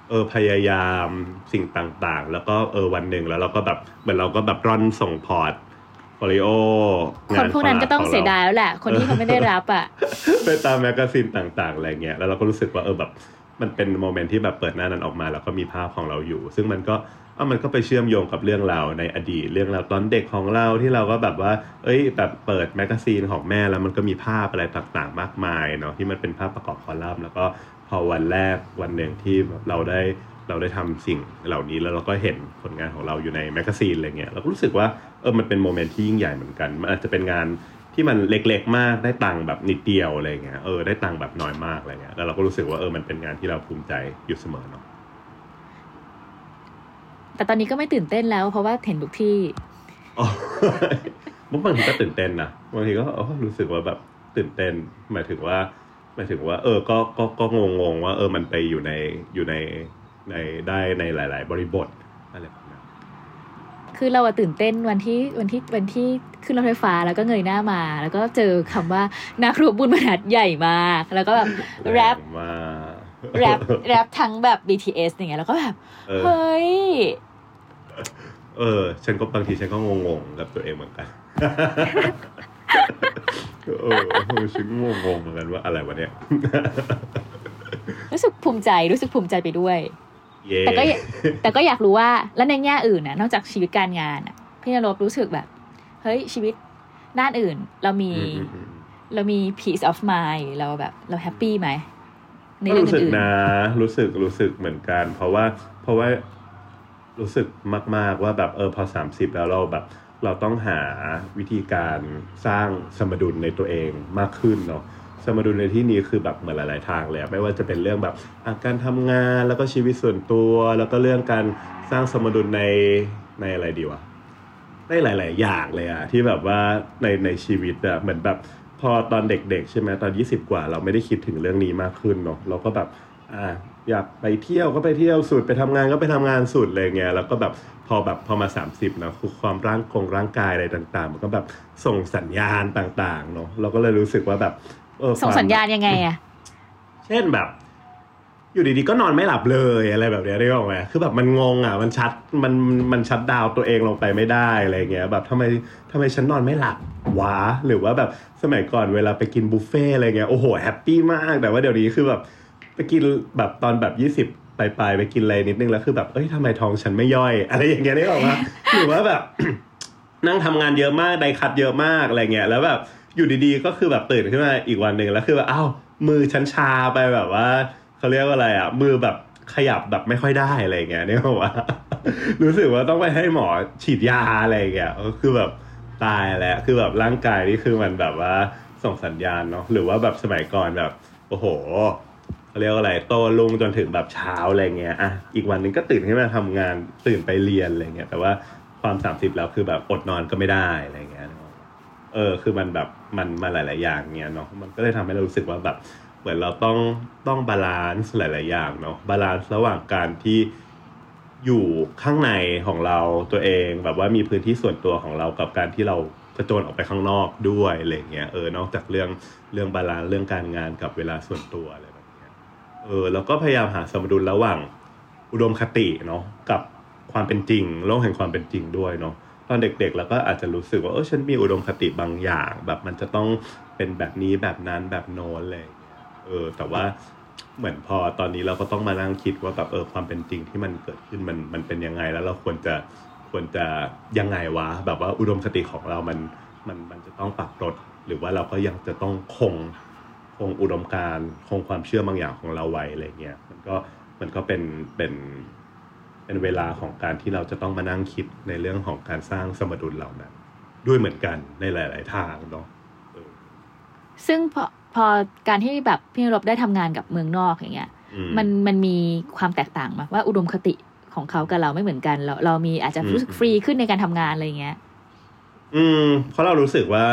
เออพยายามสิ่งต่างๆ แล้วก็เออวันหนึ่งแล้วเราก็แบบเหมือนเราก็แบบร่อนส่ง portfolio คนพวกนั้นก็ต้องเสียดายแล้วแหละ คนที่เขาไม่ได้รับอะไปตาม magazine ต่างๆอะไรเงี้ยแล้วเราก็รู้สึกว่าเออแบบมันเป็น moment ที่แบบเปิดหน้านั้นออกมา แล้วก็มีภาพของเราอยู่ ซึ่งมันก็เออมันก็ไปเชื่อมโยงกับเรื่องราวในอดีตเรื่องราวตอนเด็กของเราที่เราก็แบบว่า เอ้ย แบบเปิด magazine ของแม่แล้วมันก็มีภาพอะไรต่างๆมากมายเนาะที่มันเป็นภาพประกอบคอลัมน์แล้วก็พอวันแรกวันหนึ่งที่เราได้ เราได้ทำสิ่งเหล่านี้แล้วเราก็เห็นผลงานของเราอยู่ใน magazine อะไรเงี้ยเราก็รู้สึกว่าเออมันเป็น moment ที่ยิ่งใหญ่เหมือนกันมันอาจจะเป็นงานที่มันเล็กๆมากได้ตังค์แบบนิดเดียวอะไรเงี้ยเออได้ตังค์แบบน้อยมากอะไรเงี้ยแล้วเราก็รู้สึกว่าเออมันเป็นงานที่เราภูมิใจอยู่เสมอเนาะแต่ตอนนี้ก็ไม่ตื่นเต้นแล้ว เพราะว่าเห็นทุกที่อ๋อบางทีก็ตื่นเต้นนะบางทีก็เออรู้สึกว่าแบบตื่นเต้น หมายถึงว่าหมายถึงว่า เออก็ก็ก็งงงๆว่า เออมันไปอยู่ในอยู่ใน ในได้ในหลาย ๆ บริบทอะไรแบบนั้นคือเราอะตื่นเต้นวันที่วันที่วันที่ขึ้นรถไฟฟ้าแล้วก็เงยหน้ามา แล้วก็เจอคำว่านักรบบุญบรรทัดใหญ่มากแล้วก็แบบแรปมาแรปแรปทั้งแบบ BTS อย่างเงี้ยแล้วก็แบบเออเฮ้ยเออ ฉันก็บางทีฉันก็งงๆกับตัวเองเหมือนกันเออฉันงงๆเหมือนกันว่าอะไรวะเนี่ย รู้สึกภูมิใจรู้สึกภูมิใจไปด้วยเย่ แต่ก็อย่าแต่ก็อยากรู้ว่าแล้วในแง่อื่นนะนอกจากชีวิตการงานอะพี่นรบรู้สึกแบบ เฮ้ยชีวิตด้านอื่น เรามีอืมอืมอืมเรามี peace of mind เราแบบเราแฮปปี้ไหมในก็เรื่องรู้สึกอื่นนะ รู้สึกรู้สึกเหมือนกัน เพราะว่าเพราะว่ารู้สึกมาก ๆ ว่าแบบเออพอสามสิบแล้วเราแบบ เราต้องหาวิธีการสร้างสมดุลในตัวเองมากขึ้นเนาะ สมดุลในที่นี้คือแบบเหมือนหลาย ๆ ทางเลยไม่ว่าจะเป็นเรื่องแบบการทำงานแล้วก็ชีวิตส่วนตัว แล้วก็เรื่องการสร้างสมดุลในในอะไรดีวะได้หลาย ๆ อย่างเลยอะที่แบบว่าในในชีวิตอะเหมือนแบบพอตอนเด็ก ๆ ใช่ไหมตอน 20 กว่า เราไม่ได้คิดถึงเรื่องนี้มากขึ้นเนาะเราก็แบบอ่าอยากไปเที่ยวก็ไปเที่ยวสุดไปทำงานก็ไปทำงานสุดอะไงแล้วก็แบบพอแบบพอมา 30เนาะคือความร่างกงร่างกายอะไรต่าง ๆ มันก็แบบส่งสัญญาณต่าง ๆ เนาะเราก็เลยรู้สึกว่าแบบ เออส่งควมสัญญาณยังไงอะเช่นแบบ อยู่ดีๆก็นอนไม่หลับเลยอะไรแบบเนี้ยได้บอกไหมคือแบบมันงงอะ มันชัดมันมัน shut down ตัวเองลงไปไม่ได้อะไรเงี้ย แบบทำไมทำไมฉันนอนไม่หลับวะหรือว่าแบบสมัยก่อนเวลาไปกินบุฟเฟ่ต์อะไรเงี้ยโอ้โห happy มากแต่ว่าเดี๋ยวนี้คือแบบไปกินแบบตอนแบบยี่สิบปลายๆไปกินอะไรนิดนึงแล้วคือแบบเอ้ยทำไมท้องฉันไม่ย่อย อะไรอย่างเงี้ยได้บอกว่าหรือว่าแบบ นั่งทำงานเยอะมาก die-cut เยอะมากอะไรเงี้ยแล้วแบบ อยู่ดีๆ ก็คือแบบตื่นขึ้นมาอีกวันหนึ่งแล้วคือแบบอ้าวมือฉันชาไปแบบว่าเขาเรียกว่าอะไรอะ มือแบบขยับแบบไม่ค่อยได้อะไรเงี้ยเนี่ยบอกว่า รู้สึกว่าต้องไปให้หมอฉีดยาอะไรเงี้ยก็คือแบบตายแล้วคือแบบร่างกายนี่คือมันแบบว่าส่งสัญญาณเนาะหรือว่าแบบสมัยก่อนแบบ โอ้โหเขาเรียกว่าอะไรโตลุงจนถึงแบบเช้าอะไรเงี้ยอะอีกวันหนึ่งก็ตื่นขึ้นมาทำงานตื่นไปเรียนอะไรเงี้ยแต่ว่าความสามสิบแล้วคือแบบอดนอนก็ไม่ได้อะไรเงี้ย เออคือมันแบบมันมาหลาย ๆ อย่างเงี้ยเนาะมันก็เลยทำให้เรารู้สึกว่าแบบเหมือนเราต้องต้อง balance หลาย ๆ อย่างเนาะ balance ระหว่างการที่อยู่ข้างในของเราตัวเอง แบบว่ามีพื้นที่ส่วนตัวของเรากับการที่เรากระโจนออกไปข้างนอกด้วยอะไรเงี้ยเออนอกจากเรื่องเรื่อง balance เรื่องการงานกับเวลาส่วนตัวอะไรแบบเนี้ยเออแล้วก็พยายามหาสมดุลระหว่างอุดมคติเนาะกับความเป็นจริงโลกแห่งความเป็นจริงด้วยเนาะ ตอนเด็กๆ แล้วก็อาจจะรู้สึกว่าเออฉันมีอุดมคติบางอย่าง แบบมันจะต้องเป็นแบบนี้แบบนั้นแบบโน้นเลยเออแต่ว่าเหมือนพอตอนนี้เราก็ต้องมานั่งคิดว่าแบบเออความเป็นจริงที่มันเกิดขึ้นมันมันเป็นยังไงแล้วเราควรจะควรจะยังไงวะแบบว่าอุดมคติของเรามันมันมันจะต้องปรับลดหรือว่าเราก็ยังจะต้องคงคงอุดมการคงความเชื่อบางอย่างของเราไว้อะไรเงี้ยมันก็มันก็เป็นเป็น เป็นเวลาของการที่เราจะต้องมานั่งคิดในเรื่องของการสร้างสมดุลเหล่านั้นด้วยเหมือนกันในหลาย ๆ ทางเนาะเออซึ่งพอพอการที่แบบพี่นรบได้ทำงานกับเมืองนอกอย่างเงี้ยอืมันมันมีความแตกต่างไหมว่าอุดมคติของเขากับเราไม่เหมือนกัน เราเรามีอาจจะรู้สึกฟรีขึ้นในการทำงานอะไรอย่างเงี้ย อืม เพราะเรารู้สึกว่า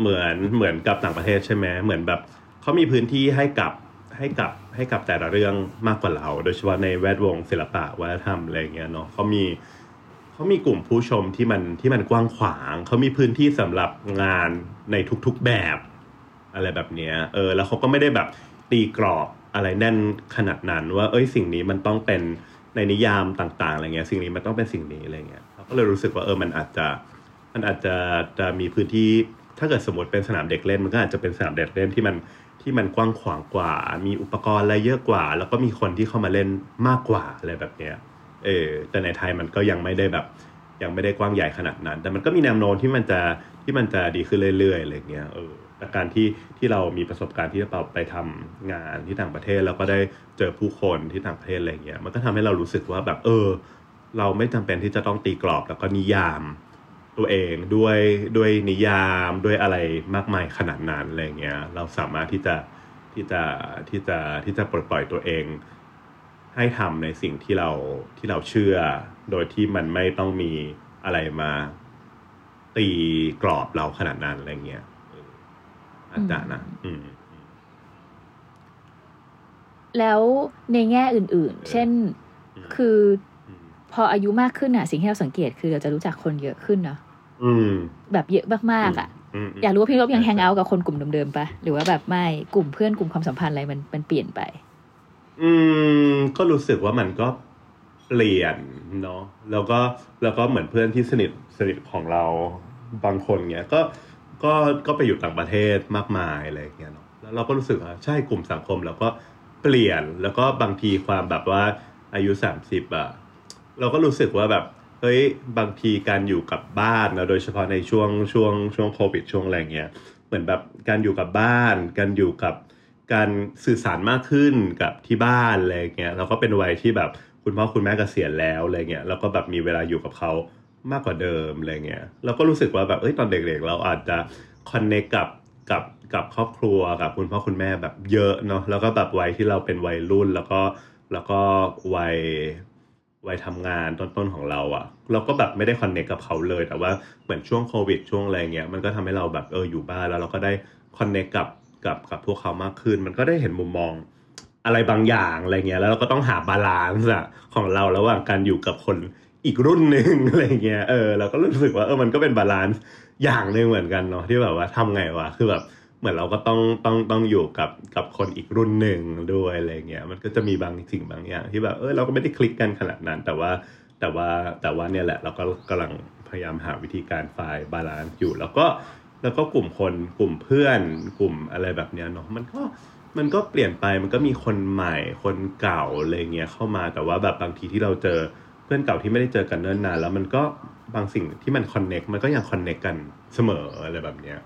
เหมือนเหมือนกับต่างประเทศใช่ไหมเหมือนแบบเขามีพื้นที่ให้กับ ให้กับให้กับแต่ละเรื่องมากกว่าเรา โดยเฉพาะในแวดวงศิลปะวัฒนธรรมอะไรเงี้ยเนาะเขามีเขามีกลุ่มผู้ชมที่มันที่มันกว้างขวาง เขามีพื้นที่สำหรับงานในทุกๆแบบ อะไรแบบเนี้ยเออแล้วเขาก็ไม่ได้แบบตีกรอบอะไรแน่นขนาดนั้นว่า เอ้ยสิ่งนี้มันต้องเป็นในนิยามต่างๆอะไรเงี้ยสิ่งนี้มันต้องเป็นสิ่งนี้อะไรเงี้ยเราก็เลยรู้สึกว่าเออมันอาจจะมันอาจจะจะมีพื้นที่ถ้าเกิดสมมติเป็นสนามเด็กเล่น มันก็อาจจะเป็นสนามเด็กเล่นที่มัน ที่มันกว้างขวางกว่า มีอุปกรณ์อะไรเยอะกว่า แล้วก็มีคนที่เข้ามาเล่นมากกว่าอะไรแบบเนี้ยเออแต่ในไทยมันก็ยังไม่ได้แบบ ยังไม่ได้กว้างใหญ่ขนาดนั้น แต่มันก็มีแนวโน้มที่มันจะที่มันจะดีขึ้นเรื่อยๆอะไรเงี้ยเออแต่การที่ที่เรามีประสบการณ์ที่เราไปทำงานที่ต่างประเทศแล้วก็ได้เจอผู้คนที่ต่างประเทศอะไรเงี้ยมันก็ทำให้เรารู้สึกว่าแบบเออ เราไม่จำเป็นที่จะต้องตีกรอบแล้วก็นิยาม ตัวเองด้วยด้วยนิยามด้วยอะไรมากมายขนาดนั้นอะไรเงี้ยเราสามารถที่จะที่จะที่จะที่จะปลดปล่อยตัวเอง ให้ทำในสิ่งที่เราที่เราเชื่อ โดยที่มันไม่ต้องมีอะไรมาตีกรอบเราขนาดนั้นอะไรเงี้ยเอออาจจะนะอืมแล้วในแง่อื่น ๆ เช่นอืมคืออืมพออายุมากขึ้นอะ สิ่งที่เราสังเกตคือเราจะรู้จักคนเยอะขึ้นเนาะอืม แบบเยอะมากๆอะมอยากรู้ว่าพี่ลบยังแฮงเอาท์กับคนกลุ่มเดิมๆปะหรือว่าแบบไม่กลุ่มเพื่อนกลุ่มความสัมพันธ์อะไรมันมันเปลี่ยนไป อืม ก็รู้สึกว่ามันก็เปลี่ยนเนาะแล้วก็แล้วก็เหมือนเพื่อนที่สนิทสนิทของเราบางคนเงี้ยก็ก็ก็ไปอยู่ต่างประเทศมากมายอะไรอย่างเงี้ยเนาะแล้วเราก็รู้สึกว่าใช่กลุ่มสังคมแล้วก็เปลี่ยนแล้วก็บางทีความแบบว่าอายุสามสิบอะเราก็รู้สึกว่าแบบ เฮ้ยบางทีการอยู่กับบ้านนะโดยเฉพาะในช่วงช่วงช่วงโควิดช่วงอะไรเงี้ยเหมือนแบบการอยู่กับบ้าน การอยู่กับการสื่อสารมากขึ้นกับที่บ้านอะไรเงี้ยแล้วก็เป็นวัยที่แบบคุณพ่อคุณแม่เกษียณแล้วอะไรเงี้ยแล้วก็แบบมีเวลาอยู่กับเขามากกว่าเดิมอะไรเงี้ยเราก็รู้สึกว่าแบบเอ้ยตอนเด็กๆ เราอาจจะconnect กับกับกับครอบครัวกับคุณพ่อคุณแม่แบบเยอะเนาะแล้วก็แบบวัยที่เราเป็นวัยรุ่นแล้วก็แล้วก็วัย วัยทำงานต้นๆของเราอะเราก็แบบไม่ได้ connect กับเขาเลย แต่ว่าเหมือนช่วงโควิด ช่วงอะไรเงี้ยมันก็ทำให้เราแบบเอออยู่บ้านแล้วเราก็ได้ connect กับกับกับพวกเขามากขึ้น มันก็ได้เห็นมุมมองอะไรบางอย่างอะไรเงี้ยแล้วเราก็ต้องหา balance อะของเราระหว่างการอยู่กับคนอีกรุ่นหนึ่งอะไรเงี้ยเออเราก็รู้สึกว่าเออมันก็เป็น balanceอย่างหนึ่งเหมือนกันเนาะที่แบบว่าทำไงวะคือแบบ เหมือนเราก็ต้องต้องต้องอยู่กับกับคนอีกรุ่นหนึ่งด้วยอะไรเงี้ยมันก็จะมีบางสิ่งบางอย่าง ที่แบบเออเราก็ไม่ได้คลิกกันขนาดนั้น แต่ว่าแต่ว่าแต่ว่าเนี่ยแหละเราก็กำลังพยายามหาวิธีการ find balance อยู่ แล้วก็แล้วก็กลุ่มคนกลุ่มเพื่อนกลุ่มอะไรแบบเนี้ยเนาะมันก็มันก็เปลี่ยนไปมันก็มีคนใหม่คนเก่าอะไรเงี้ยเข้ามาแต่ว่าแบบบางทีที่เราเจอเพื่อนเก่าที่ไม่ได้เจอกันเนิ่นนานแล้วมันก็บางสิ่งที่มันคอนเน็กมันก็ยังคอนเน็กกันเสมออะไรแบบเนี้ย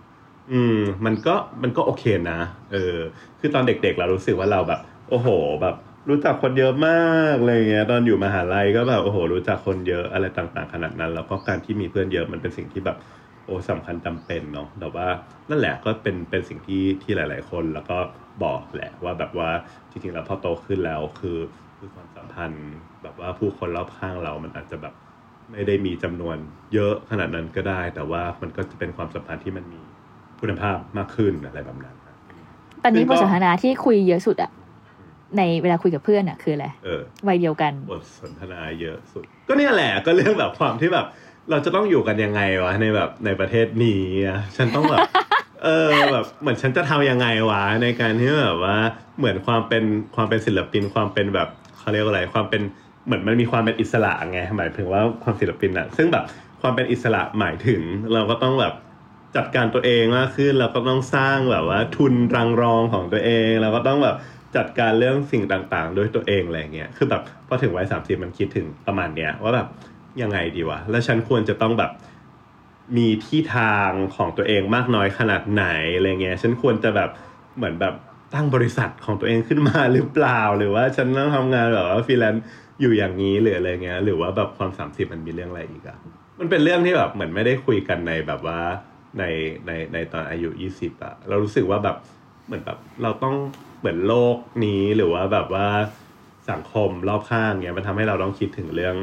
อืมมันก็มันก็โอเคนะเออ คือตอนเด็กๆเรารู้สึกว่าเราแบบ โอ้โห แบบรู้จักคนเยอะมากอะไรเงี้ยตอนอยู่มหาลัยก็แบบโอ้โห รู้จักคนเยอะอะไรต่าง ๆ ขนาดนั้น แล้วก็การที่มีเพื่อนเยอะมันเป็นสิ่งที่แบบโอ้สำคัญจำเป็นเนาะแต่ว่านั่นแหละก็เป็นเป็นสิ่งที่ที่หลาย ๆ คนแล้วก็บอกแหละว่าแบบว่าจริงๆแล้วพอโตขึ้นแล้วคือคือความสัมพันธ์แบบว่าผู้คนรอบข้างเรามันอาจจะแบบไม่ได้มีจำนวนเยอะขนาดนั้นก็ได้ แต่ว่ามันก็จะเป็นความสัมพันธ์ที่มันมี คุณภาพมากขึ้นอะไรแบบนั้นนะตอนนี้ซึ่งบก็ทสนทนาที่คุยเยอะสุดอะในเวลาคุยกับเพื่อนอะคืออะไรเออวัยเดียวกันบทสนทนาเยอะสุด ก็เนี่ยแหละก็เรื่องแบบความที่แบบ เราจะต้องอยู่กันยังไงวะในแบบในประเทศนี้อะฉันต้องแบบเออแบบเหมือนฉันจะทำยังไงวะในการที่แบบว่าเหมือนความเป็นความเป็นศิลปินความเป็นแบบเขาเรียกว่าอะไรความเป็นเหมือนมันมีความเป็นอิสระไงหมายถึงว่าความศิลปินอะซึ่งแบบความเป็นอิสระหมายถึงเราก็ต้องแบบ จัดการตัวเองมากขึ้นเราก็ต้องสร้างแบบว่า ทุนรังรองของตัวเองเราก็ต้องแบบจัดการเรื่องสิ่งต่างๆ ด้วยตัวเองอะไรเงี้ย คือแบบพอถึงวัยสามสิบมันคิดถึงประมาณเนี้ยว่าแบบยังไงดีวะ แล้วฉันควรจะต้องแบบมีที่ทางของตัวเองมากน้อยขนาดไหนอะไรเงี้ย ฉันควรจะแบบเหมือนแบบตั้งบริษัทของตัวเองขึ้นมาหรือเปล่า หรือว่าฉันต้องทำงานแบบว่าฟรีแลนซ์อยู่อย่างนี้หรืออะไรเงี้ย หรือว่าแบบความสามสิบมันมีเรื่องอะไรอีกอะมันเป็นเรื่องที่แบบเหมือนไม่ได้คุยกันในแบบว่า ในในในตอนอายุยี่สิบอะเรารู้สึกว่าแบบเหมือนแบบเราต้องเหมือนโลกนี้หรือว่าแบบว่าสังคมรอบข้างเงี้ยมันทำให้เราต้องคิดถึงเรื่อง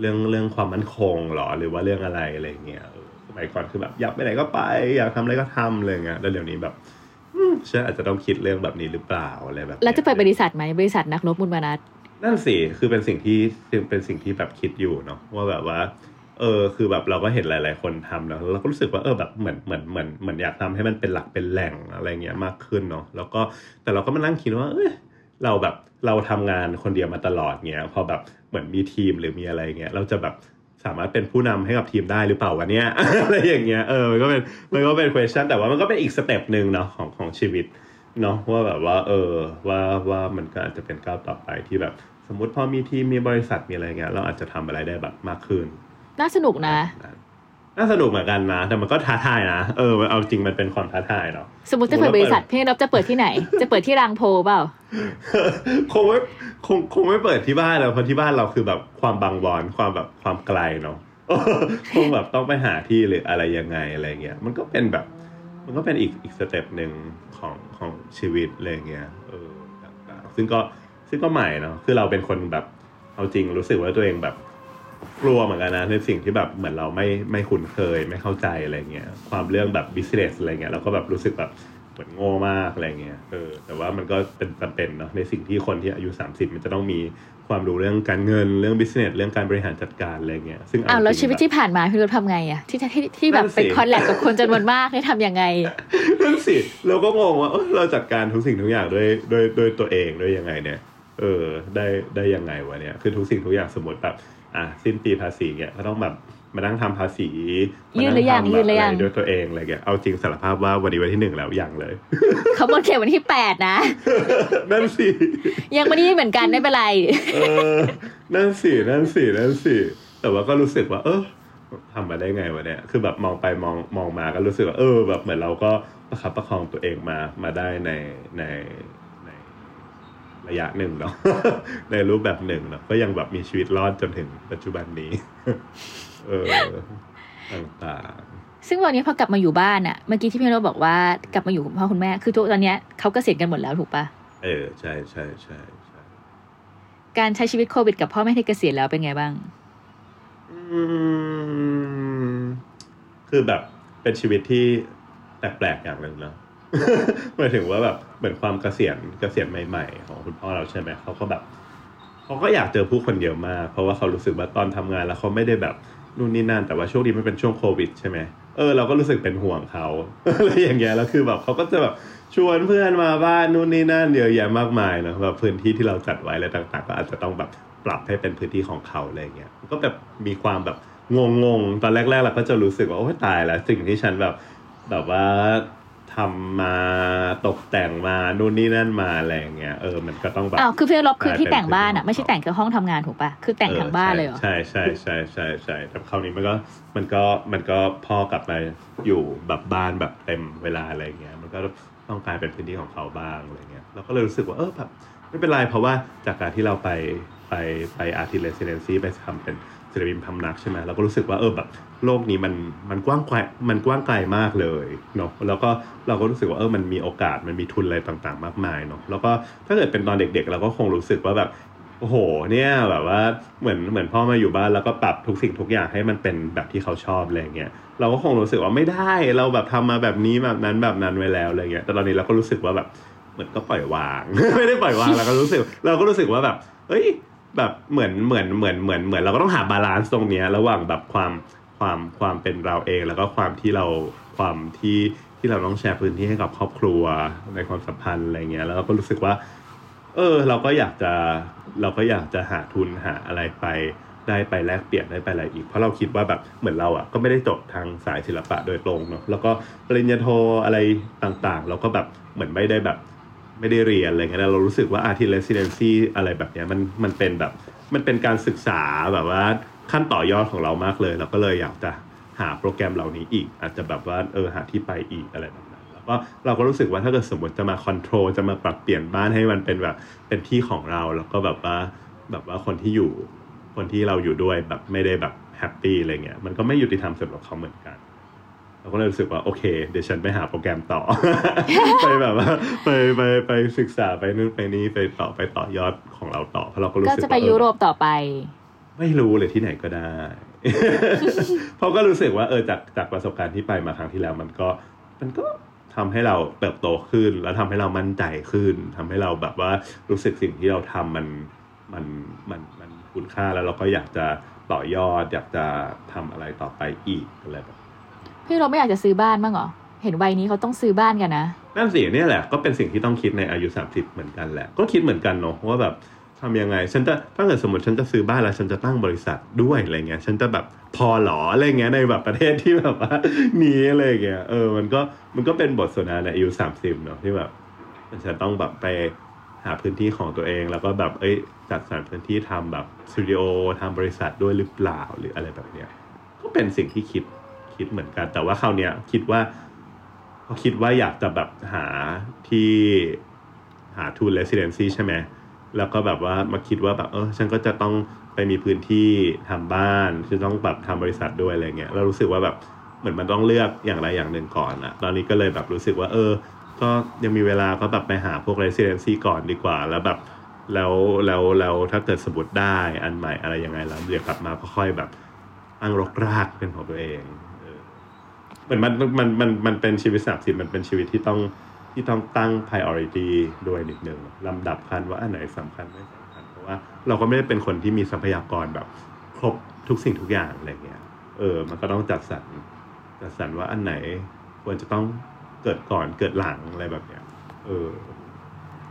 เรื่องเรื่องความมั่นคงหรอหรือว่าเรื่องอะไรอะไรเงี้ยเออสมัยก่อนคือแบบอยากไปไหนก็ไป อยากทำอะไรก็ทำอะไรเงี้ยแล้วเดี๋ยวนี้แบบอืมฉันอาจจะต้องคิดเรื่องแบบนี้หรือเปล่าอะไรแบบนี้ยแล้วจะไปบริษัทไหมบริษัทนักรบมุนมานัดนั่นสิคือเป็นสิ่งที่เป็นสิ่งที่แบบคิดอยู่เนาะว่าแบบว่า เออคือแบบเราก็เห็นหลาย ๆ คนทำเนาะเราก็รู้สึกว่าเออแบบเหมือนเหมือนเหมือนเหมือนอยากทำให้มันเป็นหลักเป็นแหล่งอะไรเงี้ยมากขึ้นเนาะแล้วก็แต่เราก็มานั่งคิดว่าเอยเราแบบเราทำงานคนเดียวมาตลอดเงี้ยพอแบบเหมือนมีทีมหรือมีอะไรเงี้ยเราจะแบบสามารถเป็นผู้นำให้กับทีมได้หรือเปล่าวะเนี่ยอะไรอย่างเงี้ยเออมันก็เป็นมันก็เป็น question แต่ว่ามันก็เป็นอีก step หนึ่งเนาะของของชีวิตเนาะว่าแบบว่า เออว่าว่ามันก็อาจจะเป็นก้าวต่อไปที่แบบ สมมติพอมีทีมมีบริษัทมีอะไรเงี้ยเราอาจจะทำอะไรได้แบบมากขึ้น น่าสนุกนะ น่าสนุกเหมือนกันนะ แต่มันก็ท้าทายนะ เออ เอาจริงมันเป็นความท้าทายเนาะ สมมติจะเปิดบริษัทพี่นักรบจะเปิดที่ไหน จะเปิดที่รางโพเปล่า คงไม่คงคงไม่เปิดที่บ้านแล้วเพราะที่บ้านเราคือแบบความบางบอนความแบบความไกลเนาะคงแบบต้องไปหาที่หรืออะไรยังไงอะไรเงี้ย มันก็เป็นแบบ มันก็เป็นอีกอีก step หนึ่งของของชีวิตอะไรเงี้ย เออต่างๆซึ่งก็ซึ่งก็ใหม่เนาะ คือเราเป็นคนแบบ เอาจริงรู้สึกว่าตัวเองแบบ กลัวเหมือนกันนะในสิ่งที่แบบเหมือนเราไม่ไม่คุ้นเคยไม่เข้าใจอะไรเงี้ยความเรื่องแบบ business อะไรเงี้ยเราก็แบบรู้สึกแบบเหมือนโง่มากอะไรเงี้ยเออแต่ว่ามันก็เป็นจำเป็นเนาะในสิ่งที่คนที่อายุ 30 มันจะต้องมีความรู้เรื่องการเงินเรื่อง business เรื่องการบริหารจัดการอะไรเงี้ยซึ่งเอ้าวแล้วจริงชีวิตแบบที่ผ่านมาพี่นบทำไงอะที่ที่ที่แบบนั่นสิเป็นคอนแลบกับคนจำนวนมากได้ทำยังไงนั่นสิเราก็งงว่าเอ้ยเราจัดการทุกสิ่งทุกอย่างด้วยด้วยด้วยตัวเองด้วยยังไงเนี่ยเออได้ได้ยังไงวะเนี่ยคือทุกสิ่งทุกอย่างสมมติแบบ อะสิ้นปีภาษีเนี่ยก็ต้องแบบมานั่งทำภาษียื่นหรือยังมายื่นหรือยังทำะได้วยตัวเองอะไรเงี้ยเอาจริงสารภาพว่าวันนี้วันที่หนึ่งแล้วยังเลยเขาหมดเขตวันที่แปดนะนั่นสิยังไม่ได้เหมือนกันไม่เป็นไรเออนั่นสินั่นสินั่นสิแต่ว่าก็รู้สึกว่า เออทำมาได้ไงวะเนี่ยคือแบบมองไปมองมองมาก็รู้สึกว่าเออ แบบเหมือนเราก็ประคับประคองตัวเองมามาได้ในในใน ระยะหนึ่งเนาะในรูปแบบหนึ่งเนาะก็ยังแบบมีชีวิตรอดจนถึงปัจจุบันนี้ เออต่างซึ่งวันนี้พอกลับมาอยู่บ้านอะเมื่อกี้ที่พี่นบบอกว่ากลับมาอยู่กับพ่อคุณแม่ คือทุกตอนเนี้ยเขาเกษียณกันหมดแล้วถูกปะๆเออใช่ใช่ใช่ใช่การใช้ชีวิตโควิดกับพ่อแม่ที่เกษียณแล้วเป็นไงบ้างอืมคือแบบเป็นชีวิตที่แปลกๆอย่างหนึ่งเนาะ หมายถึงว่าแบบเหมือนความเกษียณเกษียณใหม่ ๆ ของคุณพ่อเราใช่ไหมเขาก็แบบเขาก็อยากเจอผู้คนเยอะมากเพราะว่าเขารู้สึกว่าตอนทำงานแล้วเขาไม่ได้แบบนู่นนี่นั่นแต่ว่าช่วงนี้มันเป็นช่วงโควิดใช่ไหมเออเราก็รู้สึกเป็นห่วงเขาอะไรอย่างเงี้ยแล้วคือแบบเขาก็จะแบบชวนเพื่อนมาบ้านนู่นนี่นั่นเยอะแยะมากมายเนอะแบบพื้นที่ที่เราจัดไว้อะไรต่างๆ ก็อาจจะต้องแบบปรับให้เป็นพื้นที่ของเขาอะไรเงี้ยก็แบบมีความแบบงงๆตอนแรกๆเราก็จะรู้สึกว่าโอ้ตายแล้วสิ่งที่ฉันแบบแบบว่า ทำมาตกแต่งมานู่นนี่นั่นมาอะไรอย่างเงี้ยเออมันก็ต้องแบบอ้าวคือพี่นบคือที่แต่งบ้านกลายเป็นอะไม่ใช่แต่งแค่ห้องทำงานถูกปะคือแต่งทั้งบ้านเลยเหรอใช่ใช่ใช่ใช่ใช่แต่คราวนี้มันก็มันก็มันก็พ่อกลับมาอยู่แบบบ้านแบบเต็มเวลาอะไรอย่างเงี้ยมันก็ต้องกลายเป็นพื้นที่ของเขาบ้างอะไรเงี้ยเราก็เลยรู้สึกว่าเออแบบไม่เป็นไรเพราะว่าจากการที่เราไปไปไปอาร์ติเลสเดนซีไปทำเป็น ศิลปินพำนักใช่ไหมเราก็รู้สึกว่าเออแบบโลกนี้มันมันกว้างไกลมันกว้างไกลมากเลยเนาะแล้วก็เราก็รู้สึกว่าเออมันมีโอกาสมันมีทุนอะไรต่างๆ มากมายเนาะแล้วก็ถ้าเกิดเป็นตอนเด็ก ๆ เราก็คงรู้สึกว่าแบบโอ้โหเนี่ยแบบว่าเหมือนเหมือนพ่อมาอยู่บ้านแล้วก็ปรับทุกสิ่งทุกอย่างให้มันเป็นแบบที่เขาชอบอะไรเงี้ยเราก็คงรู้สึกว่าไม่ได้เราแบบทำมาแบบนี้แบบนั้นแบบนั้นไว้แล้วอะไรเงี้ยแต่ตอนนี้เราก็รู้สึกว่าแบบเหมือนก็ปล่อยวาง ไม่ได้ปล่อยวางเราก็รู้สึก เราก็รู้สึกว่าแบบเอ้ย แบบเหมือนเหมือนเหมือนเหมือนเหมือนเราก็ต้องหา balance ตรงเนี้ยระหว่างแบบความความความเป็นเราเอง แล้วก็ความที่เราความที่ที่เราต้องแชร์พื้นที่ให้กับครอบครัวในความสัมพันธ์อะไรเงี้ยแล้วเราก็รู้สึกว่า เออ เราก็อยากจะเราก็อยากจะหาทุนหาอะไรไปได้ไปแลกเปลี่ยนได้ไปอะไรอีก เพราะเราคิดว่าแบบเหมือนเราอะก็ไม่ได้จบทางสายศิลปะโดยตรงเนาะแล้วก็ปริญญาโทอะไรต่างๆ เราก็แบบเหมือนไม่ได้แบบ ไม่ได้เรียนอะไรเงี้ยเรารู้สึกว่า artist residency อะไรแบบเนี้ยมันมันเป็นแบบมันเป็นการศึกษาแบบว่าขั้นต่อยอดของเรามากเลย เราก็เลยอยากจะหาโปรแกรมเหล่านี้อีก อาจจะแบบว่าเออหาที่ไปอีกอะไรแบบนั้นแล้วก็เราก็รู้สึกว่าถ้าเกิดสมมติจะมา control จะมาปรับเปลี่ยนบ้านให้มันเป็นแบบเป็นที่ของเรา แล้วก็แบบว่าแบบว่าคนที่อยู่คนที่เราอยู่ด้วยแบบไม่ได้แบบ happy อะไรเงี้ยมันก็ไม่ยุติธรรมสำหรับเขาเหมือนกัน เราก็เลยรู้สึกว่าโอเค เดี๋ยวฉันไปหาโปรแกรมต่อ ไปแบบว่าไปไปไปศึกษาไปนู่นไปนี่ไปต่อไปต่อยอดของเราต่อเพราะเราก็รู้ก็สึกจะว่าไปเออยุโรปต่อไป ไม่รู้เลยที่ไหนก็ได้ เพราะก็รู้สึกว่าเออจากจากประสบการณ์ที่ไปมาครั้งที่แล้ว มันก็มันก็ทำให้เราเติบโตขึ้น แล้วทำให้เรามั่นใจขึ้นทำให้เราแบบว่ารู้สึกสิ่งที่เราทำมันมันมันมันคุณค่าแล้วเราก็อยากจะต่อยอดอยากจะทำอะไรต่อไปอีกอะไรแบบ พี่เราไม่อยากจะซื้อบ้านบ้างเหรอ เห็นวัยนี้เขาต้องซื้อบ้านกันนะนั่นสิเนี่ยแหละก็เป็นสิ่งที่ต้องคิดในอายุ30เหมือนกันแหละ ก็คิดเหมือนกันเนาะว่าแบบทำยังไง ฉันจะถ้าเกิดสมมติฉันจะซื้อบ้านแล้วฉันจะตั้งบริษัทด้วยอะไรเงี้ย ฉันจะแบบพอหรออะไรเงี้ยในแบบประเทศที่แบบว่านี้อะไรเงี้ยเออมันก็มันก็เป็นบทสนทนาในอายุ30เนาะที่แบบมันจะต้องแบบไปหาพื้นที่ของตัวเองแล้วก็แบบเอ้ยจัดสรรพื้นที่ทำแบบสตูดิโอทำบริษัทด้วยหรือเปล่าหรืออะไรแบบเนี้ยก็เป็นสิ่งที่คิด คิดเหมือนกัน แต่ว่าคราวเนี้ยคิดว่าเขาคิดว่าอยากจะแบบหาที่หาทุน residency ใช่ไหมแล้วก็แบบว่ามาคิดว่าแบบเออฉันก็จะต้องไปมีพื้นที่ทำบ้านฉันต้องแบบทำบริษัทด้วยอะไรเงี้ยเรารู้สึกว่าแบบเหมือนมันต้องเลือกอย่างใดอย่างหนึ่งก่อนอะตอนนี้ก็เลยแบบรู้สึกว่า เออ ก็ยังมีเวลาก็แบบไปหาพวก residency ก่อนดีกว่า แล้วแบบแล้วแล้วแล้วถ้าเกิดสมมติได้อันใหม่อะไรยังไงแล้วเดี๋ยวกลับมาก็ค่อยแบบตั้งรกรากเป็นของตัวเอง เหมือนมันมันมันมันเป็นชีวิตสามสิบมันเป็นชีวิตที่ต้องที่ต้องตั้ง priority ด้วยนิดนึงลำดับคันว่าอันไหนสำคัญไม่สำคัญ เพราะว่าเราก็ไม่ได้เป็นคนที่มีทรัพยากรแบบ ครบทุกสิ่งทุกอย่างอะไรเงี้ยเออ มันก็ต้องจัดสรรจัดสรรว่าอันไหนควรจะต้องเกิดก่อนเกิดหลังอะไรแบบเนี้ยเออ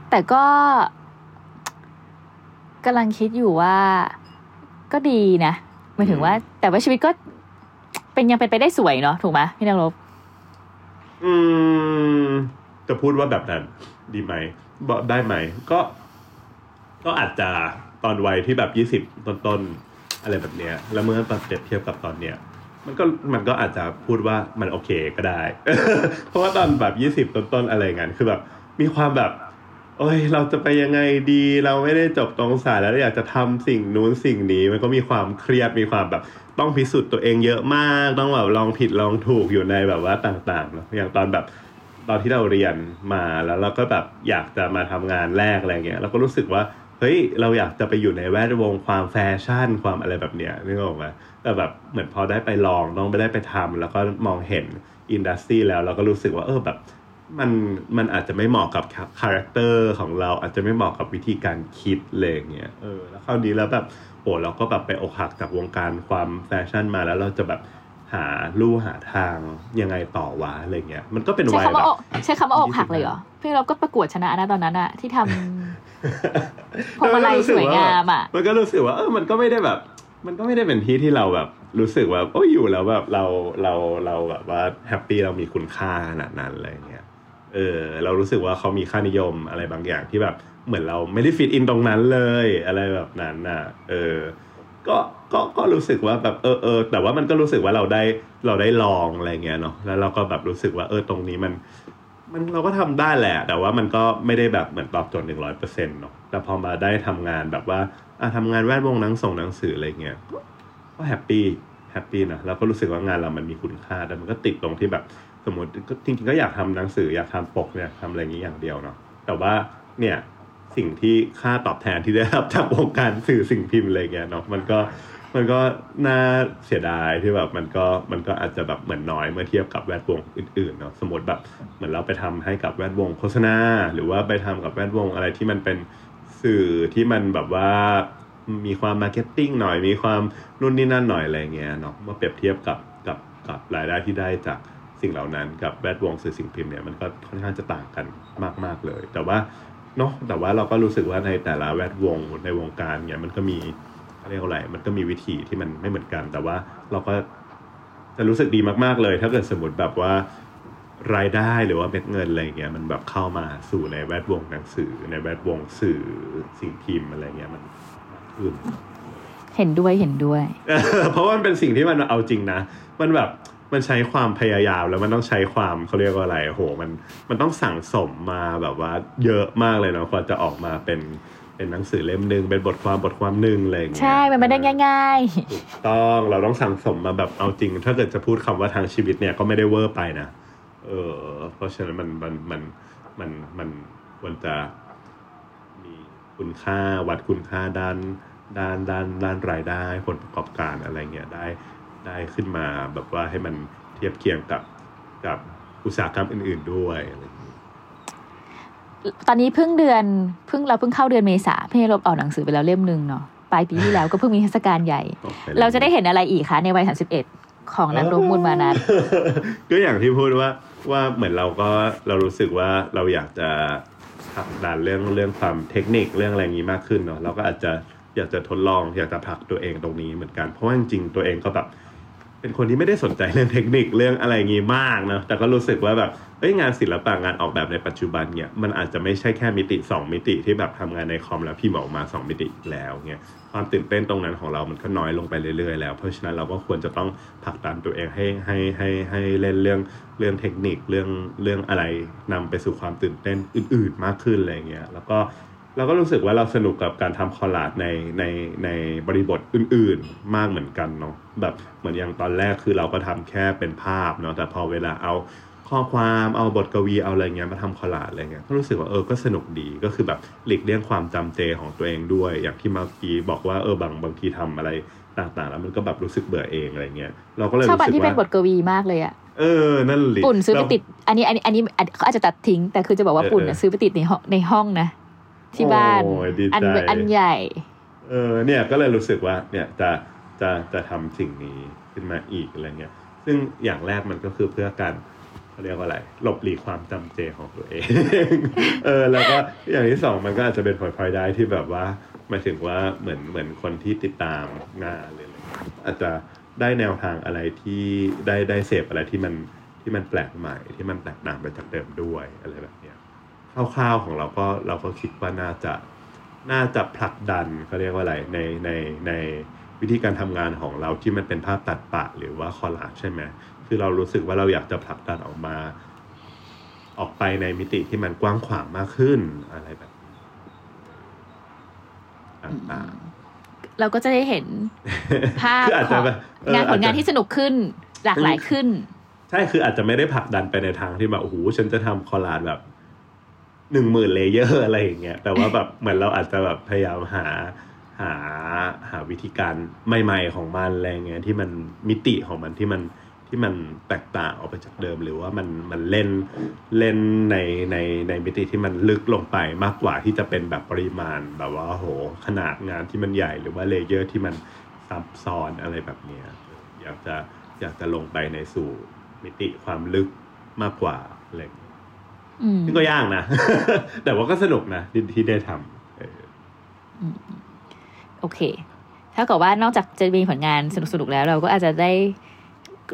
แต่ก็กำลังคิดอยู่ว่าก็ดีนะหมายถึงว่า แต่ว่าชีวิตก็ เป็นยังเป็นไปได้สวยเนาะถูกไหมพี่นรบอืมจะพูดว่าแบบนั้น ดีไหมบอกได้ไหม ก็ ก็อาจจะตอนวัยที่แบบยี่สิบต้นๆอะไรแบบเนี้ย แล้วเมื่อมาเปรียบเทียบกับตอนเนี้ย มันก็มันก็อาจจะพูดว่ามันโอเคก็ได้ เพราะว่าตอนแบบยี่สิบต้นๆอะไรเงี้ยคือแบบ มีความแบบ โอ้ยเราจะไปยังไงดีเราไม่ได้จบตรงสายแล้วเราอยากจะทำสิ่งนู้นสิ่งนี้ มันก็มีความเครียดมีความแบบต้องพิสูจน์ตัวเองเยอะมากต้องแบบลองผิดลองถูกอยู่ในแบบว่าต่างๆเนอะอย่างตอนแบบตอนที่เราเรียนมาแล้วเราก็แบบอยากจะมาทำงานแรกอะไรเงี้ยเราก็รู้สึกว่าเฮ้ยเราอยากจะไปอยู่ในแวดวงความแฟชั่นความอะไรแบบเนี้ยนึกออกไหมแต่แบบเหมือนพอได้ไปลองต้องไปได้ไปทำแล้วก็มองเห็น industry แล้วเราก็รู้สึกว่าเออแบบ มันมันอาจจะไม่เหมาะกับ character ของเราอาจจะไม่เหมาะกับวิธีการคิดอะไรอย่างเงี้ยเออแล้วคราวนี้แล้วแบบโอ้เราก็แบบไปอกหักจากวงการความแฟชั่นมาแล้วเราจะแบบหาลู่หาทางยังไงต่อวะอะไรเงี้ยมันก็เป็นใช้วัยคำแบว่าบอกใช้คำว่าอกหักเลยเหรอพี่เราก็ประกวดชนะนะตอนนั้นอะที่ทำพวงมาลัยสวยงามอะมันก็รู้สึกว่าเออมันก็ไม่ได้แบบ มันก็ไม่ได้เป็นที่ที่เราแบบ รู้สึกว่าโอ้ยอยู่แล้วแบบเราเราเราแบบว่าแฮปปี้เรามีคุณค่าขนาดนั้นอะไรเงี้ย เออเรารู้สึกว่าเขามีค่านิยมอะไรบางอย่างที่แบบเหมือนเราไม่ได้ฟิตอินตรงนั้นเลยอะไรแบบนั้นน่ะ เออ ก็ก็ก็รู้สึกว่าแบบเออเออแต่ว่ามันก็รู้สึกว่าเราได้เราได้ลองอะไรเงี้ยเนาะแล้วเราก็แบบรู้สึกว่าเออตรงนี้มัน มันเราก็ทำได้แหละ แต่ว่ามันก็ไม่ได้แบบเหมือนตอบโจทย์หนึ่งร้อยเปอร์เซ็นต์เนาะแต่พอมาได้ทำงานแบบว่าอะทำงานแวดวงหนังส่งหนังสืออะไรเงี้ยก็แฮปปี้แฮปปี้นะแล้วก็รู้สึกว่างานเรามันมีคุณค่าแต่มันก็ติดตรงที่แบบ มมติก็จริงๆก็อยากทำหนังสืออยากทำปกเนี่ยทำอะไรอย่างนี้อย่างเดียวเนาะแต่ว่าเนี่ยสิ่งที่ค่าตอบแทนที่ได้รับจากวงการสื่อสิ่งพิมพ์อะไรเงี้ยเนาะมันก็มันก็น่าเสียดายที่แบบมันก็มันก็อาจจะแบบเหมือนน้อยเมื่อเทียบกับแวดวงอื่นๆเนาะสมมติแบบเหมือนเราไปทำให้กับแวดวงโฆษณา หรือว่าไปทำกับแวดวงอะไรที่มันเป็นสื่อที่มันแบบว่ามีความ marketing หน่อยมีความนู่นนี่นั่นหน่อยอะไรเงี้ยเนาะเมื่อเปรียบเทียบกับกับกับรายได้ที่ได้จาก สิ่งเหล่านั้นกับแวดวงสื่อสิ่งพิมพ์เนี่ยมันก็ค่อนข้างจะต่างกันมาก ๆเลย แต่ว่าเนาะแต่ว่าเราก็รู้สึกว่าในแต่ละแวดวงในวงการเนี่ยมันก็มีเขาเรียกว่าอะไรมันก็มีวิธีที่มันไม่เหมือนกัน แต่ว่าเราก็จะรู้สึกดีมากๆเลย ถ้าเกิดสมมติแบบว่ารายได้หรือว่าเม็ดเงินอะไรเงี้ยมันแบบเข้ามาสู่ในแวดวงหนังสือ ในแวดวงสื่อสิ่งพิมพ์อะไรเงี้ยมันมากขึ้นเห็นด้วยเห็นด้วย เพราะว่ามันเป็นสิ่งที่มันเอาจริงนะ มันแบบ มันใช้ความพยายามแล้วมันต้องใช้ความเขาเรียกว่าอะไรโอ้โหมันมันต้องสั่งสมมาแบบว่าเยอะมากเลยเนาะกว่าจะออกมาเป็นเป็นหนังสือเล่มหนึ่งเป็นบทความบทความหนึ่งอะไรอย่างเงี้ยใช่ มันไม่ได้ง่ายถูกต้องเราต้องสั่งสมมาแบบเอาจริง ถ้าเกิดจะพูดคำว่าทางชีวิตเนี่ยก็ไม่ได้เวอร์ไปนะเออเพราะฉะนั้นมันมันมันมันมันควรจะมีคุณค่าวัดคุณค่าด้านด้านด้านด้านรายได้ผลประกอบการอะไรเงี้ยได้ ได้ขึ้นมาแบบว่าให้มันเทียบเคียงกับกับอุตสาหกรรมอื่น ๆด้วยอะไรอย่างนี้ตอนนี้เพิ่งเดือนเพิ่งเราเพิ่งเข้าเดือนเมษาพี่ลบออกหนังสือไปแล้วเล่มหนึ่งเนาะปลายปีที่แล้วก็เพิ่งมีเทศกาลใหญ่ออกปเราจะได้เห็นอะไรอีกคะในวัย31ของนักรบมูลมานัทก็อย่างที่พูดว่าว่าเหมือนเราก็เรารู้สึกว่าเราอยากจะผลักดันเรื่องเรื่องความเทคนิคเรื่องอะไรอย่างนี้มากขึ้นเนาะเราก็อาจจะอยากจะทดลองอยากจะผลักตัวเองตรงนี้เหมือนกันเพราะว่าจริงๆตัวเองก็แบบ เป็นคนที่ไม่ได้สนใจเรื่องเทคนิคเรื่องอะไรงี้มากนะแต่ก็รู้สึกว่าแบบเอ้ยงานศิลปะงานออกแบบในปัจจุบันเนี่ยมันอาจจะไม่ใช่แค่มิติ 2 มิติที่แบบทำงานในคอมแล้วพิมพ์ออกมา 2 มิติอีกแล้วเนี่ยความตื่นเต้นตรงนั้นของเรามันก็น้อยลงไปเรื่อยๆแล้ว เพราะฉะนั้นเราก็ควรจะต้องผลักดันตัวเองให้ให้ให้ให้เล่นเรื่องเรื่องเทคนิคเรื่องเรื่องอะไรนำไปสู่ความตื่นเต้นอื่น ๆ มากขึ้นอะไรเงี้ยแล้วก็ เราก็รู้สึกว่าเราสนุกกับการทำคอลลาจในในในบริบทอื่นๆ มากเหมือนกันเนาะแบบเหมือนอย่างตอนแรกคือเราก็ทำแค่เป็นภาพเนาะแต่พอเวลาเอาข้อความเอาบทกวีเอาอะไรเงี้ยมาทำคอลลาจอะไรเงี้ยก็รู้สึกว่าเออก็สนุกดีก็คือแบบหลีกเลี่ยงความจำเจของตัวเองด้วย อย่างที่เมื่อกี้บอกว่าเออบางบางทีทำอะไรต่างๆ แล้วมันก็แบบรู้สึกเบื่อเองอะไรเงี้ยเราก็เลยชอบรู้อันสึกที่เป็นบว่าทกวีมากเลยอะเออ นั่นแหละปุ่นซื้อไปเราติด อันนี้อันนี้อันนี้อันเขาอาจจะตัดทิ้งแต่คือจะบอกว่าเออปุ่นน่ะซื้อไปติดในห้องในห้องนะ ที่บ้านโอ้ยดีอันใจอันใหญ่ เออเนี่ยก็เลยรู้สึกว่าเนี่ยจะจะจะทำสิ่งนี้ขึ้นมาอีกอะไรเงี้ย ซึ่งอย่างแรกมันก็คือเพื่อการเขาเรียกว่าอะไรหลบหลีกความจำเจของตัวเอง เออแล้วก็อย่างที่สองมันก็อาจจะเป็นผลพลอยได้ที่แบบว่าหมายถึงว่าเหมือนเหมือนคนที่ติดตามงานหรืออะไรอาจจะได้แนวทางอะไรที่ได้ได้เสพอะไรที่มันที่มันแปลกใหม่ ที่มันแตกต่างไปจากเดิมด้วยอะไรแบบเนี้ย คร่าวๆของเราก็เราก็คิดว่าน่าจะน่าจะผลักดันเขาเรียกว่าอะไรในในในวิธีการทำงานของเราที่มันเป็นภาพตัดปะหรือว่าคอลลาจใช่ไหมคือเรารู้สึกว่าเราอยากจะผลักดันออกมา ออกไปในมิติที่มันกว้างขวางมากขึ้นอะไรแบบนี้ต่างเราก็จะได้เห็นภาพคืออาจขจะองแบบเอองานผลงานอาจจะที่สนุกขึ้นหลากหลายขึ้น ใช่คืออาจจะไม่ได้ผลักดันไปในทางที่แบบโอ้โหฉันจะทำ collage แบบ หนึ่งหมื่น layer อะไรอย่างเงี้ยแต่ว่าแบบเหมือนเราอาจจะแบบพยายามหาหาหาวิธีการใหม่ ๆ ของมันอะไรเงี้ยที่มันมิติของมันที่มันที่มันแตกต่างออกไปจากเดิม หรือว่ามันมันเล่นเล่นในในในมิติที่มันลึกลงไปมากกว่าที่จะเป็นแบบปริมาณแบบว่าโหขนาดงานที่มันใหญ่หรือว่า layer ที่มันซับซ้อนอะไรแบบเนี้ยอยากจะอยากจะลงไปในสู่มิติความลึกมากกว่าอะไรเงี้ย ซึ่งก็ยากนะ แต่ว่าก็สนุกนะที่ที่ได้ทำเออโอเค ถ้ากับว่านอกจากจะมีผลงานสนุกๆแล้ว เราก็อาจจะได้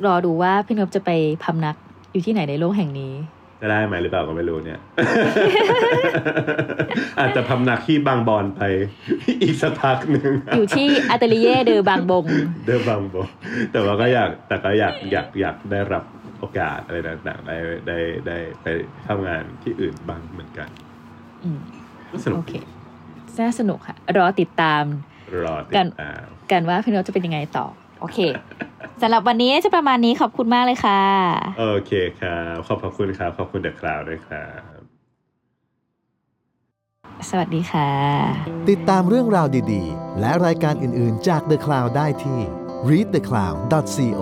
รอดูว่าพี่นพจะไปพำนักอยู่ที่ไหนในโลกแห่งนี้จะได้ไหมหรือเปล่าก็ไม่รู้เนี่ย อาจจะพำนักที่บางบอนไป อีกสักพักหนึ่งอยู่ที่อัตเลียเดอบางบง เดิมบางบอนแต่ว่าก็อยากแต่ก็อยากอยากอยากได้รับ โอกาสอะไรต่างๆได้ได้ได้ไปทำงานที่อื่นบ้างเหมือนกันอืมก็สนุโอกเคดีน่าสนุกค่ะ รอติดตาม รอติกัดนตามกันว่าพี่นพจะเป็นยังไงต่อ โอเคสำหรับวันนี้จะประมาณนี้ขอบคุณมากเลยค่ะ โอเคครับ ขอบพระคุณครับ ขอบคุณเดอะคลาวด้วยครับ สวัสดีค่ะ ติดตามเรื่องราวดีๆ และรายการอื่นๆจาก The Cloud ได้ที่ readthecloud.co